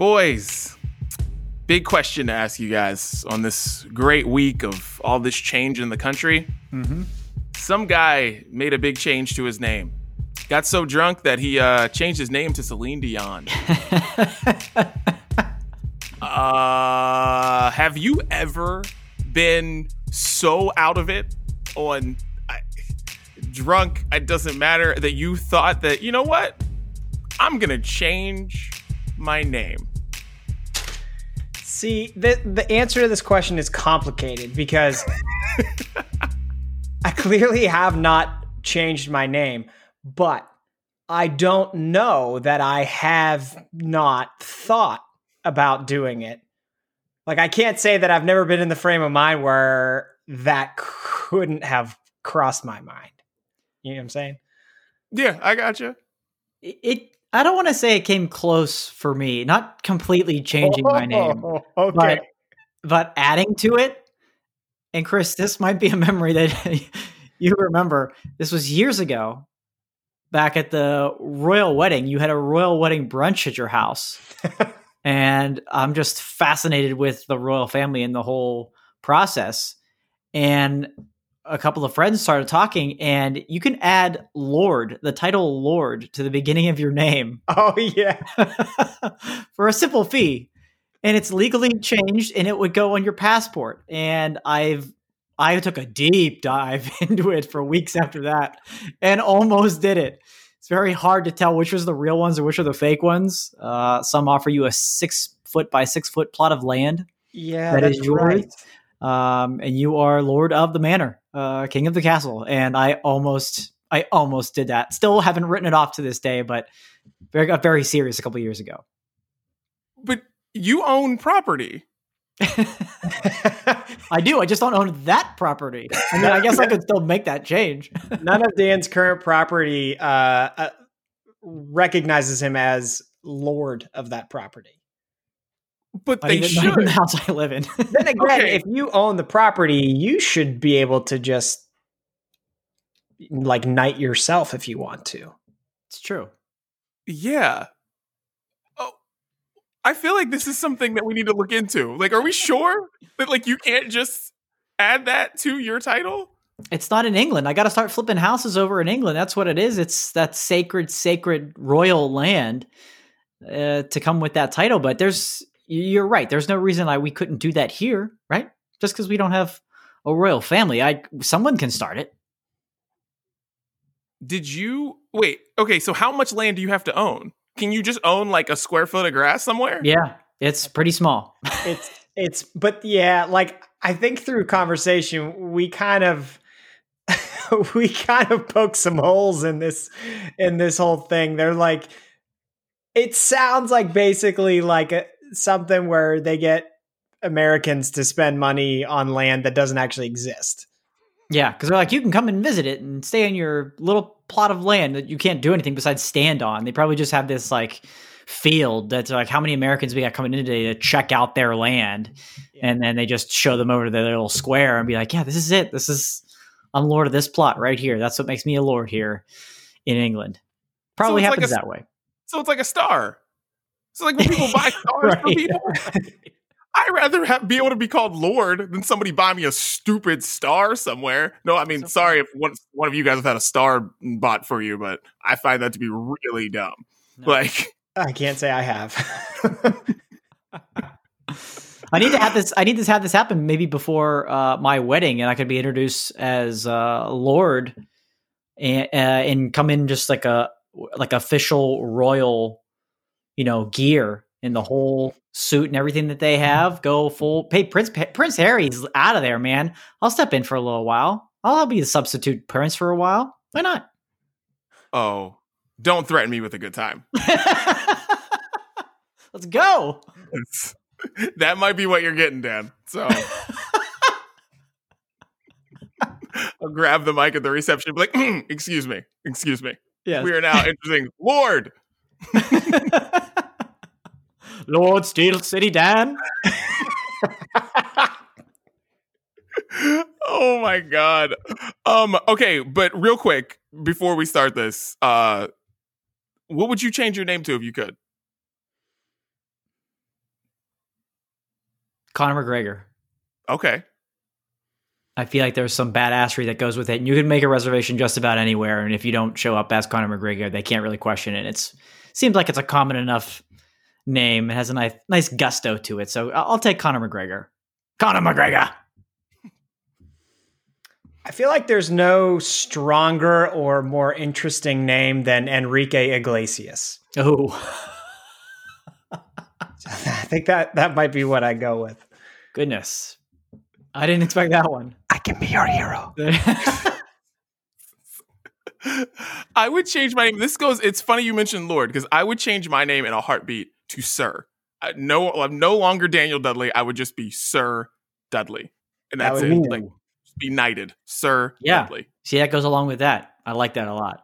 Boys, big question to ask you guys on this great week of all this change in the country. Mm-hmm. Some guy made a big change to his name. Got so drunk that he uh, changed his name to Celine Dion. uh, have you ever been so out of it on I, drunk? It doesn't matter that you thought that you know what? I'm gonna change my name. See, the the answer to this question is complicated because I clearly have not changed my name, but I don't know that I have not thought about doing it. Like I can't say that I've never been in the frame of mind where that couldn't have crossed my mind. You know what I'm saying? Yeah, I got you. It, it I don't want to say it came close for me, not completely changing my name, Oh, okay. but but adding to it. And Chris, this might be a memory that you remember. This was years ago, back at the royal wedding. You had a royal wedding brunch at your house, and I'm just fascinated with the royal family and the whole process. And a couple of friends started talking, and you can add Lord, the title Lord, to the beginning of your name oh yeah. for a simple fee. And it's legally changed and it would go on your passport. And I've I took a deep dive into it for weeks after that and almost did it. It's very hard to tell which was the real ones or which are the fake ones. Uh, some offer you a six foot by six foot plot of land, Yeah, That that's is yours. right. um, and you are lord of the manor, uh, king of the castle. And I almost, I almost did that. Still haven't written it off to this day, but very, got very serious a couple years ago. But you own property. I do. I just don't own that property. I mean, I guess I could still make that change. None of Dan's current property uh, uh, recognizes him as lord of that property. But Not they even, not even should. the house I live in. Then again, Okay. if you own the property, you should be able to just like knight yourself if you want to. it's true. Yeah. Oh, I feel like this is something that we need to look into. Like, are we sure that like you can't just add that to your title? It's not in England. I got to start flipping houses over in England. That's what it is. It's that sacred, sacred royal land uh, to come with that title. But there's, you're right. There's no reason why we couldn't do that here, right? Just because we don't have a royal family, I someone can start it. Did you wait? Okay, so how much land do you have to own? Can you just own like a square foot of grass somewhere? Yeah, it's pretty small. It's it's but yeah, like I think through conversation we kind of we kind of poke some holes in this in this whole thing. They're like it sounds like basically like a, something where they get Americans to spend money on land that doesn't actually exist. Yeah, because they're like, you can come and visit it and stay on your little plot of land that you can't do anything besides stand on. They probably just have this like field that's like how many Americans we got coming in today to check out their land, Yeah. and then they just show them over to their little square and be like, yeah, this is it. This is I'm lord of this plot right here. That's what makes me a lord here in England. Probably like happens a- that way. So it's like a star. So like when people buy stars for Right. people, I'd rather have, be able to be called Lord than somebody buy me a stupid star somewhere. No, I mean, So- sorry if one, one of you guys have had a star bought for you, but I find that to be really dumb. No. Like, I can't say I have. I need to have this. I need to have this happen maybe before uh, my wedding, and I could be introduced as uh, Lord, and, uh, and come in just like a like official royal, you know, gear in the whole suit and everything that they have. Go full. Hey, Prince Prince Harry's out of there, man. I'll step in for a little while. I'll be the substitute prince for a while. Why not? oh, don't threaten me with a good time. Let's go. It's- that might be what you're getting, Dan. So I'll grab the mic at the reception and be like, "Mm, excuse me, excuse me. Yes. We are now introducing Lord. Lord Steel City Dan. oh my god. Um, okay, but real quick, before we start this, uh what would you change your name to if you could? Conor McGregor. Okay. I feel like there's some badassery that goes with it. And you can make a reservation just about anywhere. And if you don't show up as Conor McGregor, they can't really question it. It's seems like it's a common enough name. It has a nice nice gusto to it. So I'll take Conor McGregor. Conor McGregor. I feel like there's no stronger or more interesting name than Enrique Iglesias. Oh. I think that that might be what I go with. Goodness. I didn't expect that one. I can be your hero. I would change my name. This goes. It's funny you mentioned Lord because I would change my name in a heartbeat to Sir. I, no, I'm no longer Daniel Dudley. I would just be Sir Dudley, and that's That it. be- Like be knighted, Sir Yeah. Dudley. See, that goes along with that. I like that a lot.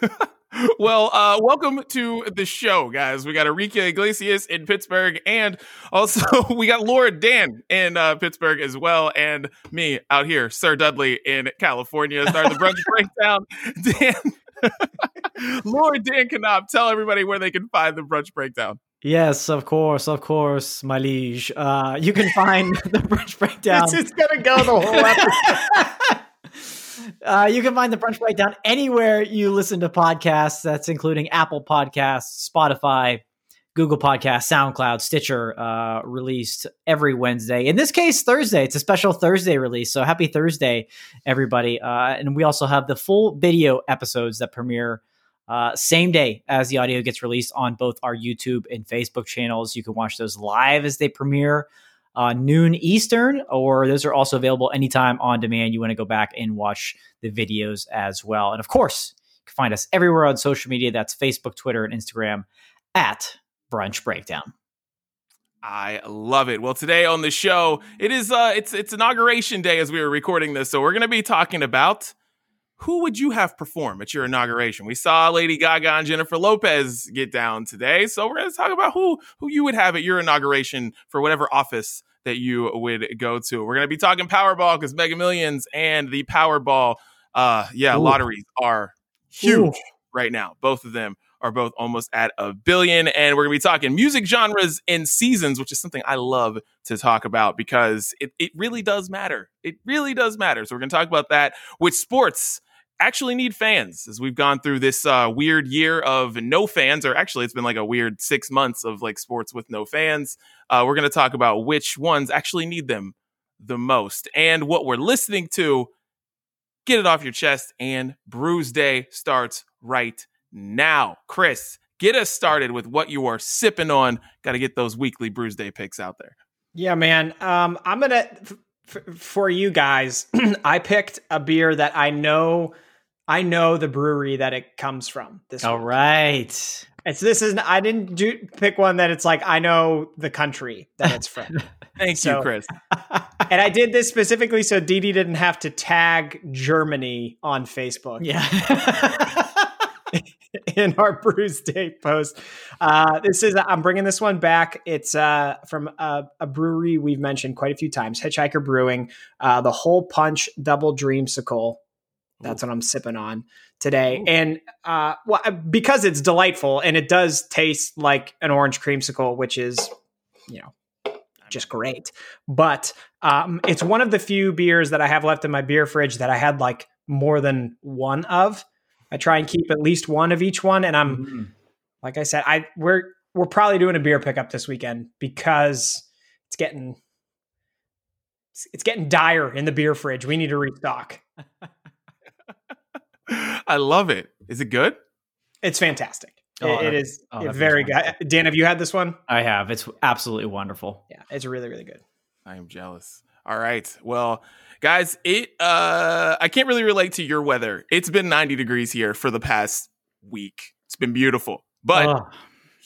well, uh, welcome to the show, guys. We got Enrique Iglesias in Pittsburgh, and also we got Lord Dan in uh, Pittsburgh as well, and me out here, Sir Dudley in California. Start the brunch breakdown. Dan, Lord Dan Knopf, tell everybody where they can find the brunch breakdown. Yes, of course, of course, my liege. Uh, you can find the Brunch Breakdown. This is gonna go the whole episode. uh, you can find the Brunch Breakdown anywhere you listen to podcasts. That's including Apple Podcasts, Spotify, Google Podcasts, SoundCloud, Stitcher. Uh, released every Wednesday. In this case, Thursday. It's a special Thursday release. So happy Thursday, everybody! Uh, and we also have the full video episodes that premiere uh, same day as the audio gets released on both our YouTube and Facebook channels. You can watch those live as they premiere uh, noon Eastern, or those are also available anytime on demand. You want to go back and watch the videos as well. And of course, you can find us everywhere on social media. That's Facebook, Twitter, and Instagram at Brunch Breakdown. I love it. Well, today on the show, it is uh it's it's inauguration day as we were recording this. So we're going to be talking about who would you have perform at your inauguration? We saw Lady Gaga and Jennifer Lopez get down today. So we're going to talk about who who you would have at your inauguration for whatever office that you would go to. We're going to be talking Powerball cuz Mega Millions and the Powerball uh yeah, Ooh. lotteries are huge Ooh. right now. Both of them are both almost at a billion. And we're going to be talking music genres and seasons, which is something I love to talk about because it, it really does matter. It really does matter. So we're going to talk about that, with sports actually need fans as we've gone through this uh, weird year of no fans, or actually, it's been like a weird six months of like sports with no fans. Uh, we're going to talk about which ones actually need them the most and what we're listening to. Get it off your chest, and Brews Day starts right now. Chris, get us started with what you are sipping on. Got to get those weekly Brews Day picks out there. Yeah, man. Um, I'm gonna f- f- for you guys. I picked a beer that I know, I know the brewery that it comes from. This All week. right. It's this is I didn't do pick one that it's like I know the country that it's from, Thank So- you, Chris. and I did this specifically so Dee Dee didn't have to tag Germany on Facebook. Yeah. in our Brews Day post. Uh, this is I'm bringing this one back. It's uh, from a, a brewery we've mentioned quite a few times, Hitchhiker Brewing. Uh, the Whole Punch Double Dreamsicle. That's what I'm sipping on today, Ooh. and uh, well, because it's delightful and it does taste like an orange creamsicle, which is, you know, just great. But um, it's one of the few beers that I have left in my beer fridge that I had like more than one of. I try and keep at least one of each one, and I'm Mhm. like I said, I we're we're probably doing a beer pickup this weekend because it's getting it's getting dire in the beer fridge. We need to restock. I love it. Is it good? It's fantastic. Oh, It- it that- is oh, very good. Dan, have you had this one? I have. It's absolutely wonderful. Yeah, it's really really good. I am jealous. All right. Well, guys, it uh I can't really relate to your weather. It's been 90 degrees here for the past week. It's been beautiful. But Ugh.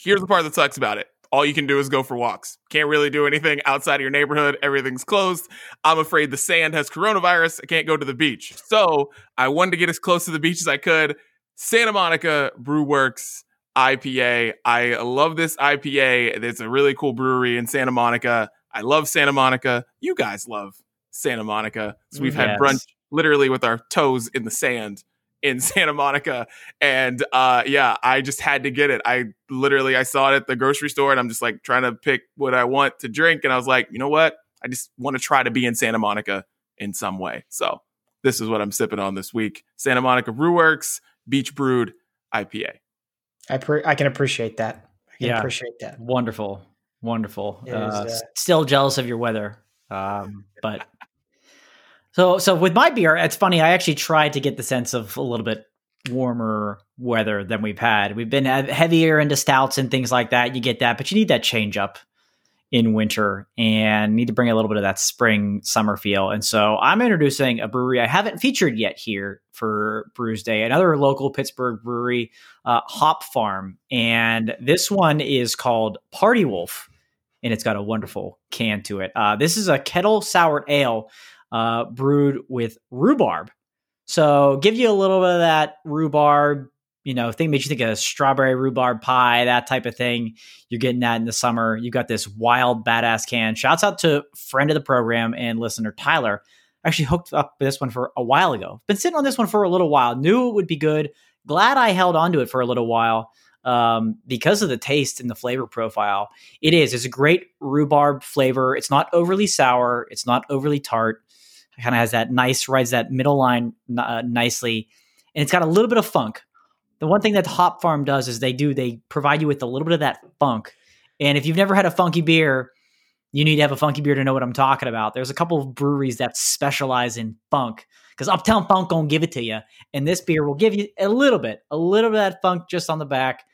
here's the part that sucks about it. All you can do is go for walks. Can't really do anything outside of your neighborhood. Everything's closed. I'm afraid the sand has coronavirus. I can't go to the beach. So I wanted to get as close to the beach as I could. Santa Monica Brew Works IPA. I love this IPA. It's a really cool brewery in Santa Monica. I love Santa Monica. You guys love Santa Monica. So we've had brunch literally with our toes in the sand in Santa Monica. And uh, yeah, I just had to get it. I literally I saw it at the grocery store and I'm just like trying to pick what I want to drink. And I was like, you know what? I just want to try to be in Santa Monica in some way. So this is what I'm sipping on this week. Santa Monica Brew Works Beach Brewed IPA. I pre- I can appreciate that. I can Yeah. appreciate that. Wonderful, wonderful. It is, uh, uh, still jealous of your weather, um, but so so with my beer, it's funny. I actually tried to get the sense of a little bit warmer weather than we've had. We've been heavier into stouts and things like that. You get that, but you need that change up in winter and need to bring a little bit of that spring summer feel. And so I'm introducing a brewery I haven't featured yet here for Brews Day, another local Pittsburgh brewery, uh, Hop Farm. And this one is called Party Wolf, and it's got a wonderful can to it. Uh, this is a kettle soured ale uh, brewed with rhubarb. So give you a little bit of that rhubarb, you know, thing makes you think of a strawberry rhubarb pie, that type of thing. You're getting that in the summer. You got this wild badass can. Shouts out to friend of the program and listener Tyler. Actually hooked up this one for a while ago. Been sitting on this one for a little while. Knew it would be good. Glad I held onto it for a little while um, because of the taste and the flavor profile. It is. It's a great rhubarb flavor. It's not overly sour. It's not overly tart. It kind of has that nice, rides that middle line uh, nicely, and it's got a little bit of funk. The one thing that Hop Farm does is they do they provide you with a little bit of that funk. And if you've never had a funky beer, you need to have a funky beer to know what I'm talking about. There's a couple of breweries that specialize in funk because Uptown Funk gonna give it to you, and this beer will give you a little bit, a little bit of that funk just on the back.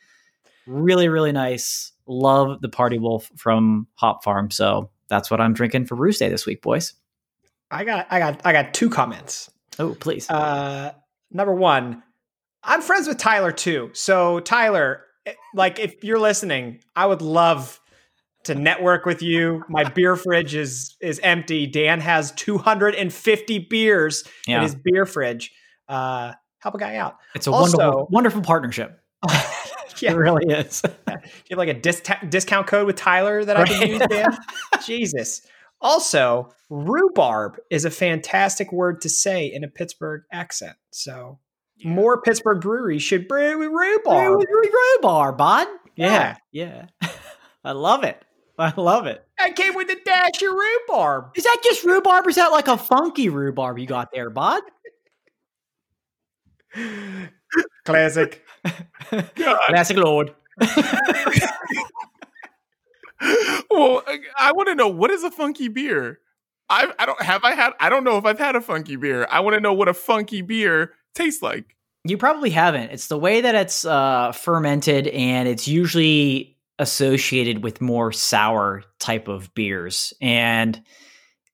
Really, really nice. Love the Party Wolf from Hop Farm. So that's what I'm drinking for Brews Day this week, boys. I got I got I got two comments. Oh, please. Uh, number one, I'm friends with Tyler too. So Tyler, eh, like if you're listening, I would love to network with you. My beer fridge is is empty. Dan has 250 beers in his beer fridge. Uh, help a guy out. it's a also- wonderful, wonderful partnership. It really is. Do you have like a dis- discount code with Tyler that I can use, Dan? Jesus. Also, rhubarb is a fantastic word to say in a Pittsburgh accent. So more Pittsburgh breweries should brew with rhubarb. Rhubarb, bud. Yeah. Yeah, yeah. I love it. I love it. I came with a dash of rhubarb. Is that just rhubarb or is that like a funky rhubarb you got there, bud? Classic. God. Classic Lord. well, I, I want to know what is a funky beer. I I don't have I had I don't know if I've had a funky beer. I want to know what a funky beer tastes like. You probably haven't. It's the way that it's uh, fermented, and it's usually associated with more sour type of beers. And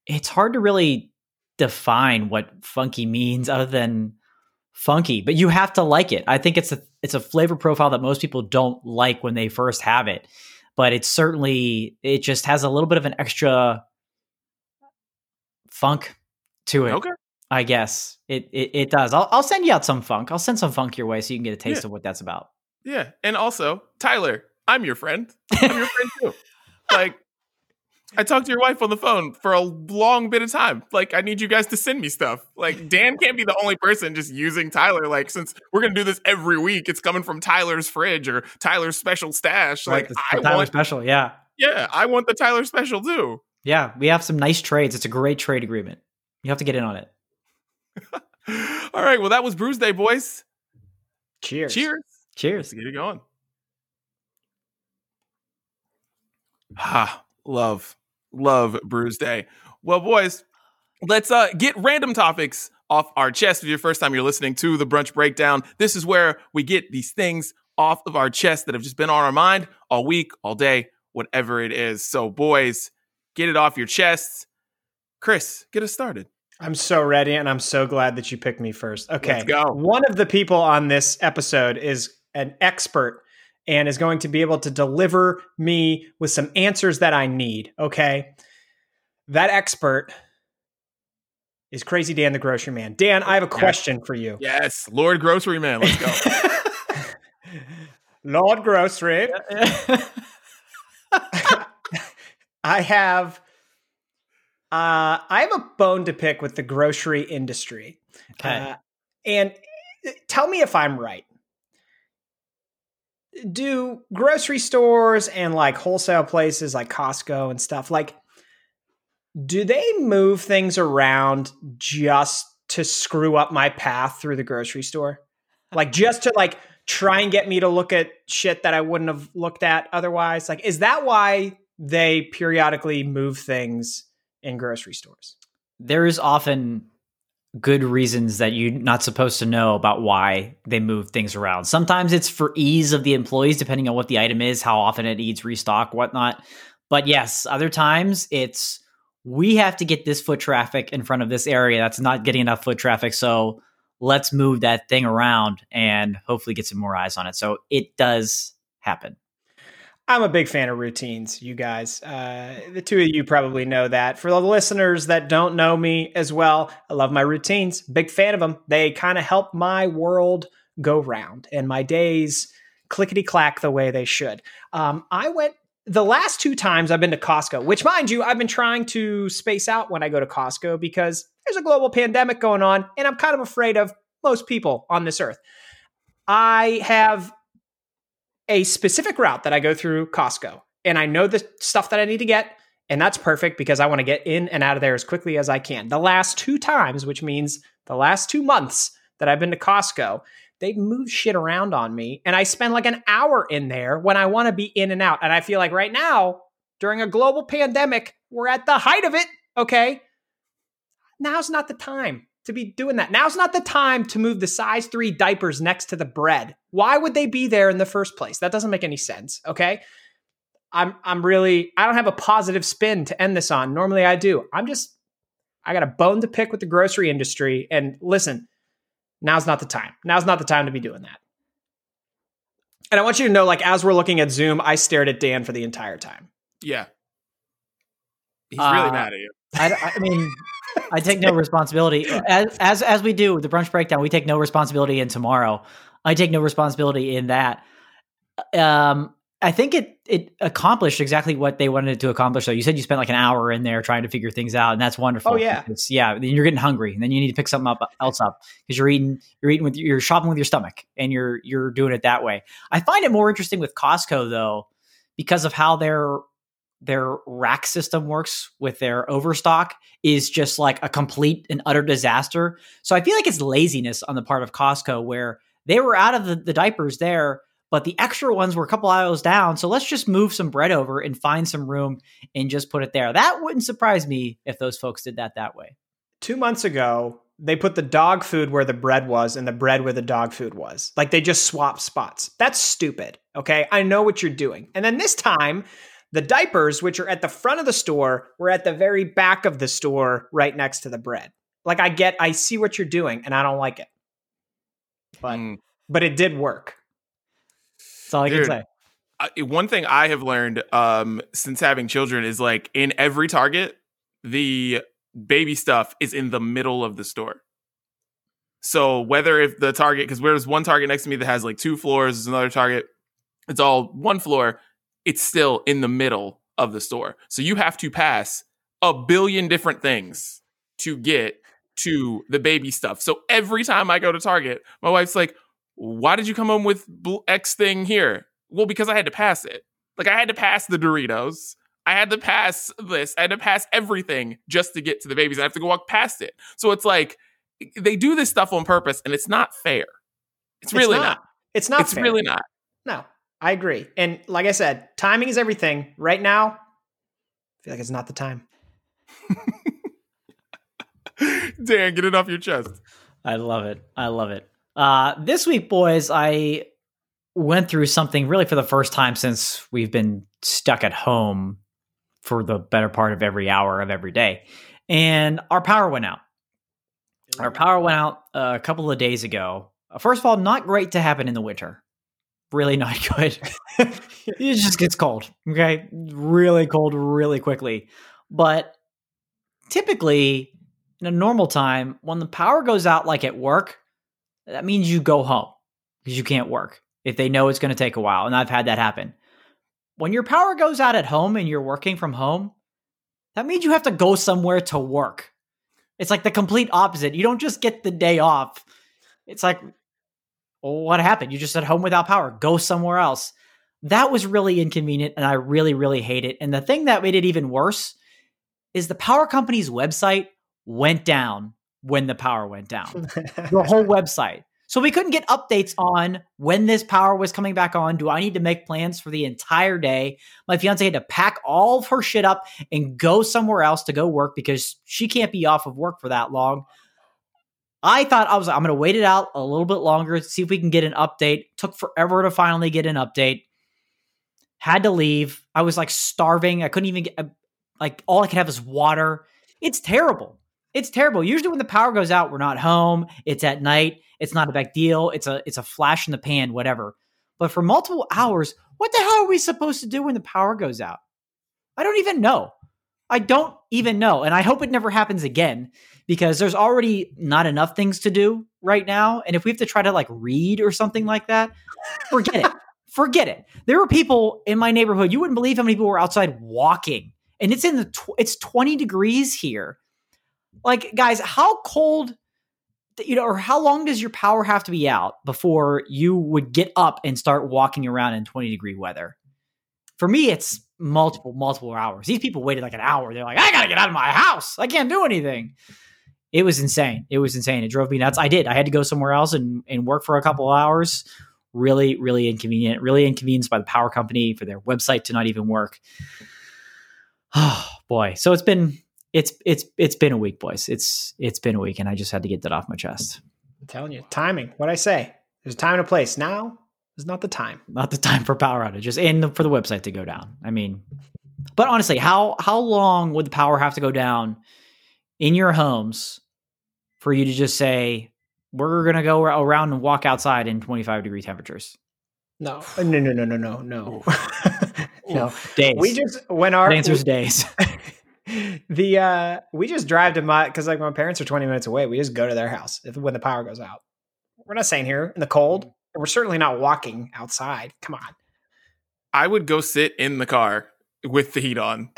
it's hard to really define what funky means other than funky, but you have to like it. I think it's a it's a flavor profile that most people don't like when they first have it, but it's certainly it just has a little bit of an extra funk to it. Okay. I guess it, it it does. I'll I'll send you out some funk. I'll send some funk your way so you can get a taste Yeah. of what that's about. Yeah, and also Tyler, I'm your friend. I'm your friend too. Like, I talked to your wife on the phone for a long bit of time. Like, I need you guys to send me stuff. Like, Dan can't be the only person just using Tyler. Like, since we're gonna do this every week, it's coming from Tyler's fridge or Tyler's special stash. Like, the, Tyler want, special, yeah, yeah, I want the Tyler special too. yeah. We have some nice trades. It's a great trade agreement. You have to get in on it. All right, well, that was Brews Day, boys. Cheers. Cheers. Cheers. Let's get it going. Ha, love, love Brews Day. Well, boys, let's uh get random topics off our chest. If you're first time you're listening to the brunch breakdown, this is where we get these things off of our chest that have just been on our mind all week, all day, whatever it is. So, boys, get it off your chests. Chris, get us started. I'm so ready, and I'm so glad that you picked me first. Okay. Let's go. One of the people on this episode is an expert and is going to be able to deliver me with some answers that I need. Okay. That expert is Crazy Dan the Grocery Man. Dan, I have a question for you. Yes, Lord Grocery Man, let's go. Lord Grocery, I have uh I have a bone to pick with the grocery industry. okay. Uh, and tell me if I'm right. Do grocery stores and like wholesale places like Costco and stuff like do they move things around just to screw up my path through the grocery store? Like just to like try and get me to look at shit that I wouldn't have looked at otherwise? Like is that why they periodically move things in grocery stores? There is often good reasons that you're not supposed to know about why they move things around. Sometimes it's for ease of the employees, depending on what the item is, how often it needs restock, whatnot. But yes, other times it's we have to get this foot traffic in front of this area that's not getting enough foot traffic. So let's move that thing around and hopefully get some more eyes on it. So it does happen. I'm a big fan of routines, you guys. Uh, the two of you probably know that. For the listeners that don't know me as well, I love my routines. Big fan of them. They kind of help my world go round and my days clickety clack the way they should. Um, I went the last two times I've been to Costco, which, mind you, I've been trying to space out when I go to Costco because there's a global pandemic going on and I'm kind of afraid of most people on this earth. I have a specific route that I go through Costco and I know the stuff that I need to get. And that's perfect because I want to get in and out of there as quickly as I can. The last two times, which means the last two months that I've been to Costco, they've moved shit around on me. And I spend like an hour in there when I want to be in and out. And I feel like right now, during a global pandemic, we're at the height of it. Okay. Now's not the time to be doing that. Now's not the time to move the size three diapers next to the bread. Why would they be there in the first place? That doesn't make any sense. Okay. I'm I'm really I don't have a positive spin to end this on. Normally I do. I'm just I got a bone to pick with the grocery industry. And listen, now's not the time. Now's not the time to be doing that. And I want you to know, like, as we're looking at Zoom, I stared at Dan for the entire time. Yeah. He's really Uh, mad at you. I, I mean, I take no responsibility as as as we do the brunch breakdown. We take no responsibility in tomorrow. I take no responsibility in that. Um, I think it it accomplished exactly what they wanted it to accomplish. Though you said you spent like an hour in there trying to figure things out, and that's wonderful. Oh, yeah. Yeah. Then you're getting hungry, and then you need to pick something up else up because you're eating you're eating with you're shopping with your stomach, and you're you're doing it that way. I find it more interesting with Costco though because of how their their rack system works with their overstock is just like a complete and utter disaster. So I feel like it's laziness on the part of Costco where they were out of the, the diapers there, but the extra ones were a couple aisles down. So let's just move some bread over and find some room and just put it there. That wouldn't surprise me if those folks did that that way. Two months ago, they put the dog food where the bread was and the bread where the dog food was. Like they just swapped spots. That's stupid. Okay. I know what you're doing. And then this time, the diapers, which are at the front of the store, were at the very back of the store right next to the bread. Like I get, I see what you're doing and I don't like it. But, Mm. but it did work. That's all I Dude. can say. One thing I have learned um, since having children is like in every Target, the baby stuff is in the middle of the store. So whether if the Target, because there's one Target next to me that has like two floors, there's another Target, it's all one floor. It's still in the middle of the store. So you have to pass a billion different things to get to the baby stuff. So every time I go to Target, my wife's like, "Why did you come home with X thing here?" Well, because I had to pass it. Like I had to pass the Doritos. I had to pass this. I had to pass everything just to get to the babies. I have to go walk past it. So it's like they do this stuff on purpose, and it's not fair. It's really not. It's not It's fair. really not. No, I agree. And like I said, timing is everything. Right now, I feel like it's not the time. Dan, get it off your chest. I love it. I love it. Uh, this week, boys, I went through something really for the first time since we've been stuck at home for the better part of every hour of every day. And our power went out. Our power went out uh, a couple of days ago. Uh, First of all, not great to happen in the winter. Really not good. it just gets cold. Okay. Really cold really quickly. But typically, in a normal time, when the power goes out, like at work, that means you go home because you can't work if they know it's going to take a while. And I've had that happen. When your power goes out at home and you're working from home, that means you have to go somewhere to work. It's like the complete opposite. You don't just get the day off. It's like well, what happened? You just at home without power. Go somewhere else. That was really inconvenient, and I really, really hate it. And the thing that made it even worse is the power company's website went down when the power went down. the whole website. So we couldn't get updates on when this power was coming back on. Do I need to make plans for the entire day? My fiance had to pack all of her shit up and go somewhere else to go work because she can't be off of work for that long. I thought I was I'm going to wait it out a little bit longer, see if we can get an update. Took forever to finally get an update. Had to leave. I was like starving. I couldn't even get uh, like all I could have is water. It's terrible. It's terrible. Usually when the power goes out, we're not home. It's at night. It's not a big deal. It's a it's a flash in the pan, whatever. But for multiple hours, what the hell are we supposed to do when the power goes out? I don't even know. I don't even know. And I hope it never happens again because there's already not enough things to do right now. And if we have to try to like read or something like that, forget it. Forget it. There were people in my neighborhood. You wouldn't believe how many people were outside walking, and it's in the tw- it's 20 degrees here. Like, guys, how cold, you know, or how long does your power have to be out before you would get up and start walking around in 20 degree weather? For me, it's multiple, multiple hours. These people waited like an hour. They're like, I gotta get out of my house. I can't do anything. It was insane. It was insane. It drove me nuts. I did. I had to go somewhere else and, and work for a couple hours. Really, really inconvenient. Really inconvenienced by the power company for their website to not even work. Oh boy. So it's been it's it's it's been a week, boys. It's it's been a week, and I just had to get that off my chest. I'm telling you, timing. What I say? There's a time and a place. Now is not the time. Not the time for power outages and for the website to go down. I mean, but honestly, how how long would the power have to go down in your homes for you to just say we're gonna go around and walk outside in 25 degree temperatures? No, no, no, no, no, no, no. no. Days. We just when our answer's days. the uh we just drive to my because like my parents are 20 minutes away we just go to their house if, when the power goes out we're not staying here in the cold we're certainly not walking outside come on I would go sit in the car with the heat on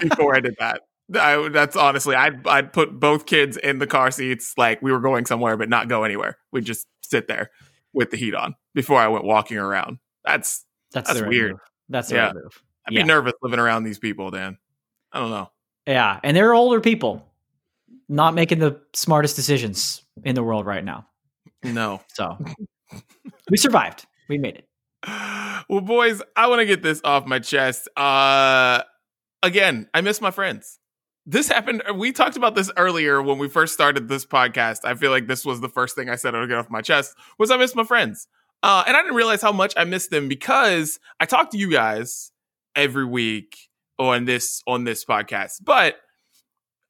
before I did that. I, that's honestly, I'd I'd put both kids in the car seats like we were going somewhere, but not go anywhere. We'd just sit there with the heat on before I went walking around. That's That's That's right weird. move. That's the Yeah. right move. I'd Yeah. be nervous living around these people, Dan. I don't know. Yeah, and they're older people, not making the smartest decisions in the world right now. No. So we survived. We made it. well, boys, I want to get this off my chest. Uh again, I miss my friends. This happened. We talked about this earlier when we first started this podcast. I feel like this was the first thing I said I would get off my chest was I miss my friends. Uh, and I didn't realize how much I missed them because I talk to you guys every week on this on this podcast. But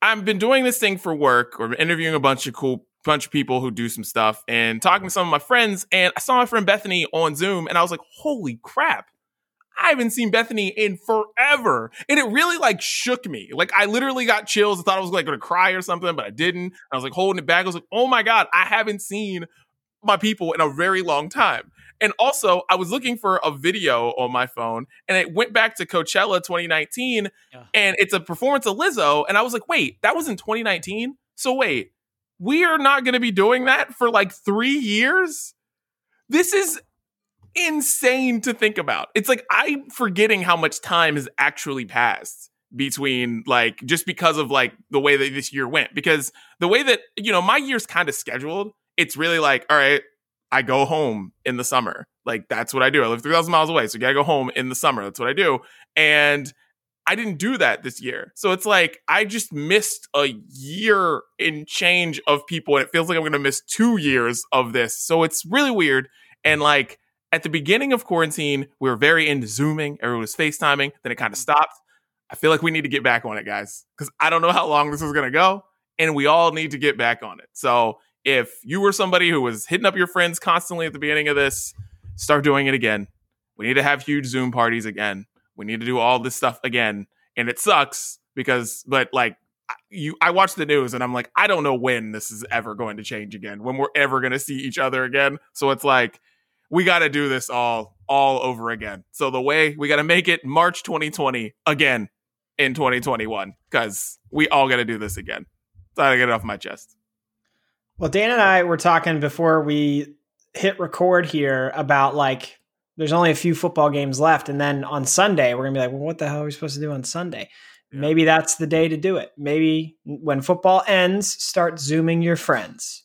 I've been doing this thing for work or interviewing a bunch of cool bunch of people who do some stuff and talking to some of my friends. And I saw my friend Bethany on Zoom and I was like, holy crap. I haven't seen Bethany in forever. And it really like shook me. Like I literally got chills. I thought I was like gonna cry or something, but I didn't. I was like holding it back. I was like, oh my God, I haven't seen my people in a very long time. And also, I was looking for a video on my phone and it went back to Coachella 2019 Yeah. and it's a performance of Lizzo. And I was like, wait, that was in 2019? So wait, we are not going to be doing that for like three years? This is insane to think about. It's like I'm forgetting how much time has actually passed between like just because of like the way that this year went. Because the way that, you know, my year's kind of scheduled, it's really like, all right, I go home in the summer. Like that's what I do. I live 3,000 miles away. So I gotta go home in the summer. That's what I do. And I didn't do that this year. So it's like I just missed a year in change of people. And it feels like I'm gonna miss two years of this. So it's really weird. And like at the beginning of quarantine, we were very into Zooming. Everyone was FaceTiming. Then it kind of mm-hmm. stopped. I feel like we need to get back on it, guys, because I don't know how long this is going to go. And we all need to get back on it. So if you were somebody who was hitting up your friends constantly at the beginning of this, start doing it again. We need to have huge Zoom parties again. We need to do all this stuff again. And it sucks because, but like, you, I watch the news and I'm like, I don't know when this is ever going to change again, when we're ever going to see each other again. So it's like, we got to do this all all over again. So the way we got to make it March 2020 again in 2021 because we all got to do this again. So I got to get it off my chest. Well, Dan and I were talking before we hit record here about like there's only a few football games left, and then on Sunday we're gonna be like, well, what the hell are we supposed to do on Sunday? Yeah. Maybe that's the day to do it. Maybe when football ends, start zooming your friends.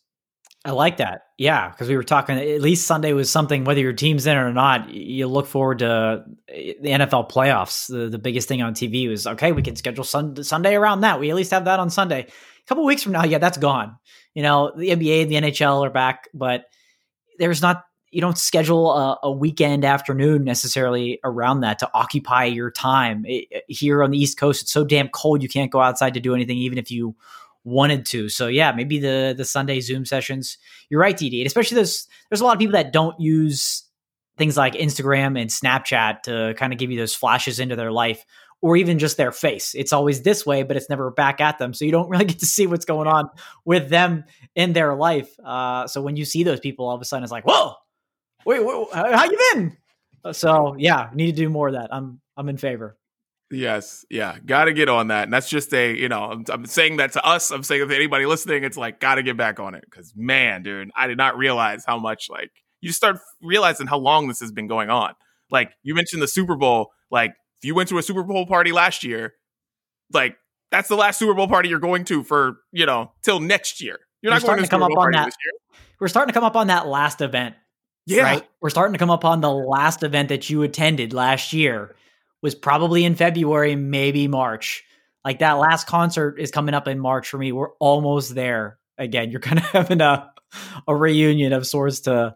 I like that. Yeah, because we were talking. At least Sunday was something. Whether your team's in it or not, you look forward to eh, the NFL playoffs. The, the biggest thing on TV was okay. We can schedule sun, Sunday around that. We at least have that on Sunday. A couple weeks from now, yeah, that's gone. You know, the NBA and the NHL are back, but there's not. You don't schedule a, a weekend afternoon necessarily around that to occupy your time. It, here on the East Coast, it's so damn cold you can't go outside to do anything, even if you wanted to. So yeah, maybe the the Sunday Zoom sessions. You're right, DD. Especially there's there's a lot of people that don't use things like Instagram and Snapchat to kind of give you those flashes into their life or even just their face. It's always this way, but it's never back at them. So you don't really get to see what's going on with them in their life. Uh, so when you see those people, all of a sudden it's like, whoa, wait, wait how you been? Uh, so yeah, need to do more of that. I'm I'm in favor. Yes, yeah, got to get on that. And that's just a, you know, I'm, I'm, saying that to us. I'm saying to anybody listening, it's like, got to get back on it. Cause man, dude, I did not realize how much, like, you start realizing how long this has been going on. Like, you mentioned the Super Bowl. Like, if you went to a Super Bowl party last year, like, that's the last Super Bowl party you're going to for, you know, till next year. You're not going to, to come up on that. We're starting to come up on that last event. Yeah. Right? We're starting to come up on the last event that you attended last year was probably in February, maybe March. Like that last concert is coming up in March for me. We're almost there again. You're kind of having a a reunion of sorts to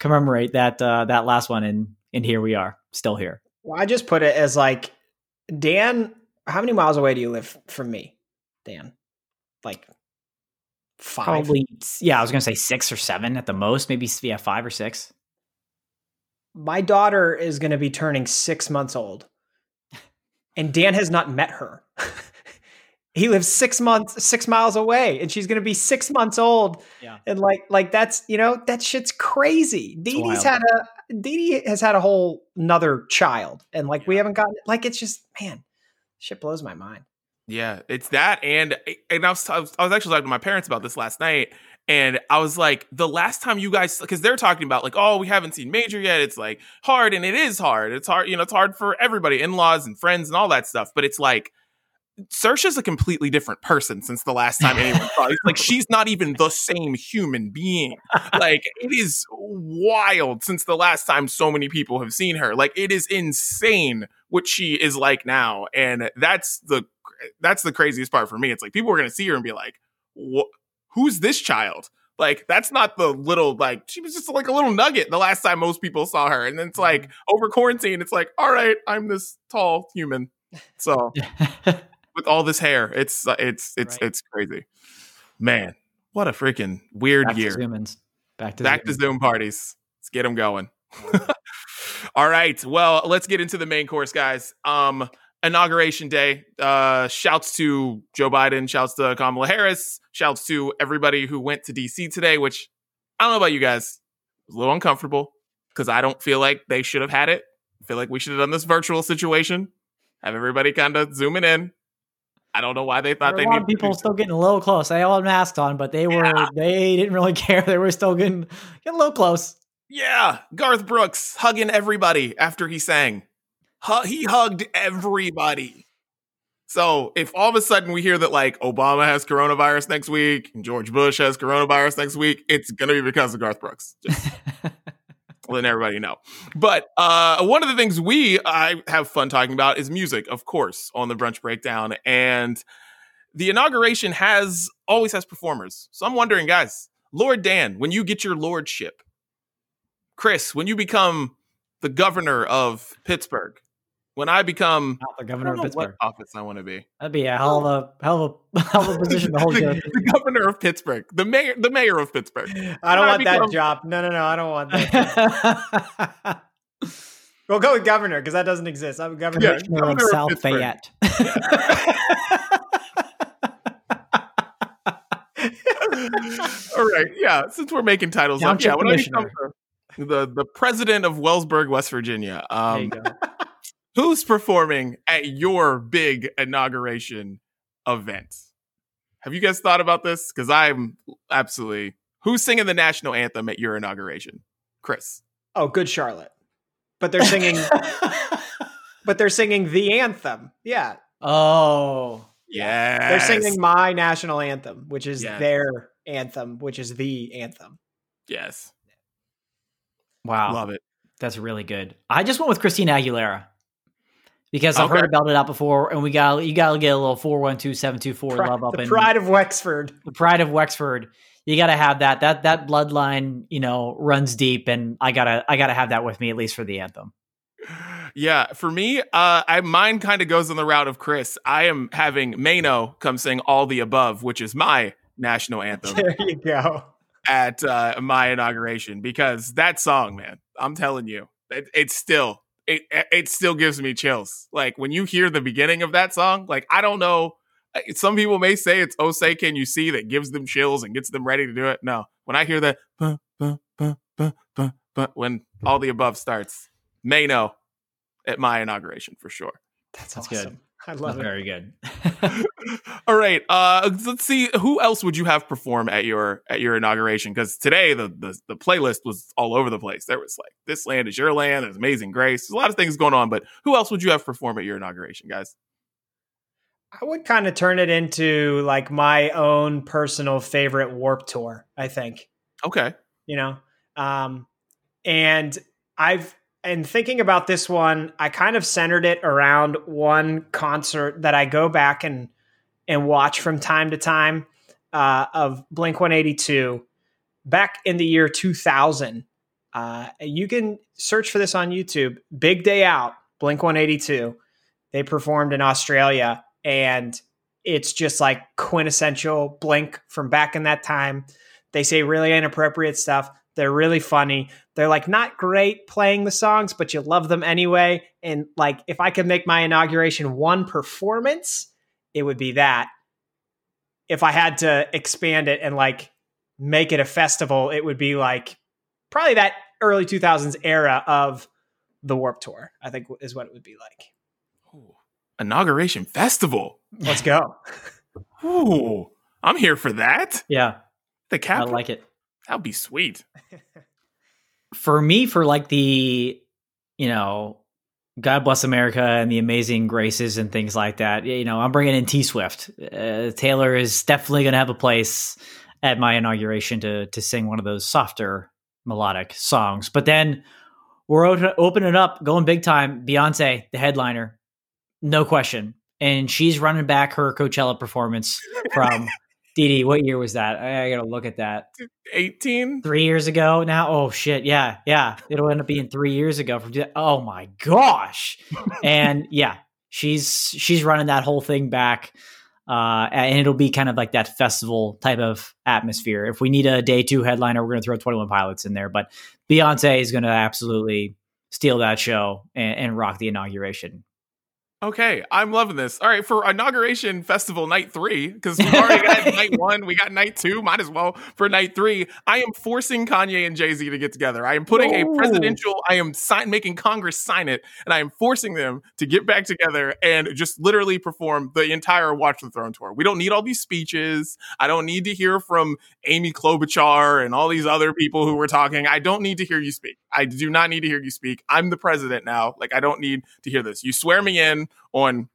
commemorate that uh, that last one, and and here we are, still here. Well, I just put it as like Dan. How many miles away do you live from me, Dan? Like five? Probably. Yeah, I was gonna say six or seven at the most. Maybe yeah, five or six my daughter is going to be turning six months old, and Dan has not met her. he lives six months, six miles away, and she's going to be six months old. Yeah, and like, like that's you know that shit's crazy. Dee Dee's had a Dee Dee has had a whole another child, and like yeah. we haven't gotten like it's just man, shit blows my mind. Yeah, it's that, and and I was I was actually talking to my parents about this last night, and I was like, the last time you guys, because they're talking about like, oh, we haven't seen Major yet. It's like hard, and it is hard. It's hard, you know, it's hard for everybody, in laws and friends and all that stuff. But it's like, Saoirse's a completely different person since the last time anyone saw. It's like she's not even the same human being. Like it is wild since the last time so many people have seen her. Like it is insane what she is like now, and that's the that's the craziest part for me. It's like people are gonna see her and be like, who's this child? Like that's not the little like she was just like a little nugget the last time most people saw her, and then it's like mm-hmm. over quarantine, it's like all right, I'm this tall human, so with all this hair, it's it's it's right. it's crazy, man. What a freaking weird Back year. To Zoomins. Back to Back Zoom. to Zoom parties. Let's get them going. all right, well, let's get into the main course, guys. Um, inauguration day. Uh, shouts to Joe Biden, shouts to Kamala Harris, shouts to everybody who went to DC today, which I don't know about you guys, was a little uncomfortable because I don't feel like they should have had it. I feel like we should have done this virtual situation, have everybody kind of zooming in. I don't know why they thought they. A lot of people still getting a little close. They all had masks on, but they were yeah. they didn't really care. They were still getting getting a little close. Yeah, Garth Brooks hugging everybody after he sang he hugged everybody. So if all of a sudden we hear that like Obama has coronavirus next week and George Bush has coronavirus next week, it's gonna be because of Garth Brooks. Just letting everybody know. But uh, one of the things we I have fun talking about is music, of course, on the brunch breakdown. And the inauguration has always has performers. So I'm wondering, guys, Lord Dan, when you get your lordship, Chris, when you become the governor of Pittsburgh, when I become Not the governor of Pittsburgh, office I want to be. That'd be a hell of a hell of a, hell of a position to hold. the, the, governor of Pittsburgh, the mayor, the mayor of Pittsburgh. I don't when want I become, that job. No, no, no, I don't want that. we'll go with governor because that doesn't exist. I'm governor, yeah, governor of, of South Pittsburgh. Fayette. All right, yeah. Since we're making titles up, yeah. When I become the, the the president of Wellsburg, West Virginia. Um, who's performing at your big inauguration event? Have you guys thought about this? Because I'm absolutely Who's singing the national anthem at your inauguration? Chris. Oh, Good Charlotte. But they're singing but they're singing the anthem. Yeah. oh, Yeah. They're singing my national anthem, which is Yes. their anthem, which is the anthem. Yes. wow. Love it. That's really good. I just went with Christina Aguilera because I've Okay. heard about it out before, and we got you got to get a little four one two seven two four love up in. the pride of Wexford. the pride of Wexford. You got to have that. That that bloodline, you know, runs deep, and I gotta I gotta have that with me at least for the anthem. Yeah, for me, uh, I mine kind of goes on the route of Chris. I am having Maino come sing "All the Above," which is my national anthem There you go. at uh, my inauguration because that song, man, I'm telling you, it, it's still it it still gives me chills. Like when you hear the beginning of that song, like I don't know. Some people may say it's "Oh Say Can You See" that gives them chills and gets them ready to do it. No, when I hear that, when all the above starts, Maino at my inauguration for sure. That's, That's awesome. good. I love it. Very good. All right. Uh let's see who else would you have perform at your at your inauguration cuz today the, the the playlist was all over the place. There was like this land is your land, there's amazing grace. There's a lot of things going on, but who else would you have perform at your inauguration, guys? I would kind of turn it into like my own personal favorite warp tour, I think. Okay. you know um and i've and thinking about this one i kind of centered it around one concert that i go back and and watch from time to time uh of blink 182 back in the year 2000 uh you can search for this on youtube. Big day out blink 182 they performed in australia and it's just like quintessential blink from back in that time. They say really inappropriate stuff. They're really funny. They're like not great playing the songs, but you love them anyway. And like, if I could make my inauguration one performance, it would be that. If I had to expand it and like make it a festival, it would be like probably that early 2000s era of the Warp Tour, I think is what it would be like. Ooh, inauguration festival. Let's go. Ooh, I'm here for that. yeah, The cap. I like it. That'd be sweet. For me, for like the, you know, God bless America and the Amazing Graces and things like that. You know, I'm bringing in T Swift. Uh, Taylor is definitely going to have a place at my inauguration to to sing one of those softer melodic songs. But then we're opening up, going big time. Beyonce, the headliner, no question, and she's running back her Coachella performance from. Dee what year was that? I, I got to look at that. 18? Three years ago now. Oh shit! Yeah, yeah. It'll end up being three years ago from. Oh my gosh! and yeah, she's she's running that whole thing back, uh, and it'll be kind of like that festival type of atmosphere. If we need a day two headliner, we're going to throw Twenty One Pilots in there, but Beyonce is going to absolutely steal that show and, and rock the inauguration. Okay, I'm loving this. All right, for inauguration festival night three, because we've already got night one, we got night two. Might as well for night three. I am forcing Kanye and Jay Z to get together. I am putting a presidential. I am sign making Congress sign it, and I am forcing them to get back together and just literally perform the entire Watch the Throne tour. We don't need all these speeches. I don't need to hear from Amy Klobuchar and all these other people who were talking. I don't need to hear you speak. I do not need to hear you speak. I'm the president now. Like I don't need to hear this. You swear me in on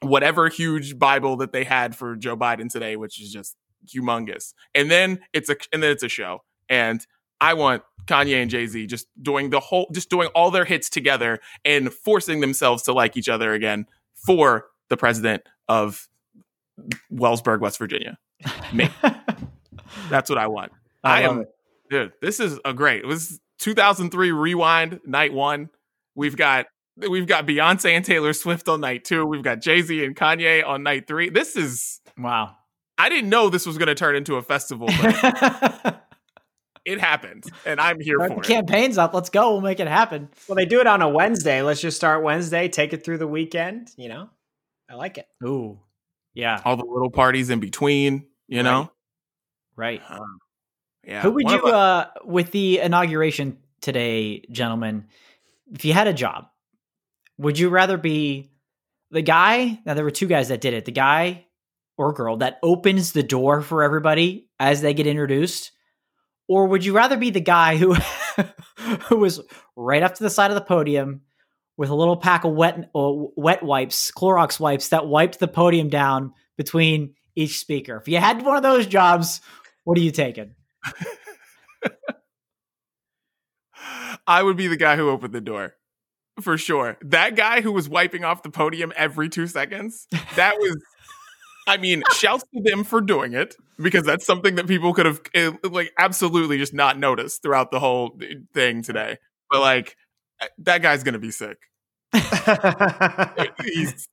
whatever huge Bible that they had for Joe Biden today, which is just humongous. And then it's a and then it's a show. And I want Kanye and Jay Z just doing the whole, just doing all their hits together and forcing themselves to like each other again for the president of Wellsburg, West Virginia. Me. That's what I want. I, love am, it. dude. This is a great. It was 2003 Rewind Night One. We've got we've got Beyonce and Taylor Swift on night two. We've got Jay Z and Kanye on night three. This is. Wow. I didn't know this was going to turn into a festival, but it happened, and I'm here Start for the it. campaign's up. Let's go. We'll make it happen. Well, they do it on a Wednesday. Let's just start Wednesday, take it through the weekend. You know, I like it. Ooh. Yeah. All the little parties in between, you know. Right. Um, yeah. Who would one you, of uh, with the inauguration today, gentlemen, if you had a job, would you rather be the guy? Now, there were two guys that did it the guy or girl that opens the door for everybody as they get introduced, or would you rather be the guy who who was right up to the side of the podium with a little pack of wet uh, wet wipes, Clorox wipes that wiped the podium down between each speaker? If you had one of those jobs, what are you taking? I would be the guy who opened the door. For sure. That guy who was wiping off the podium every 2 seconds, that was I mean, shouts to them for doing it because that's something that people could have eh, like absolutely just not noticed throughout the whole eh, thing today. But like eh, that guy's going to be sick. he's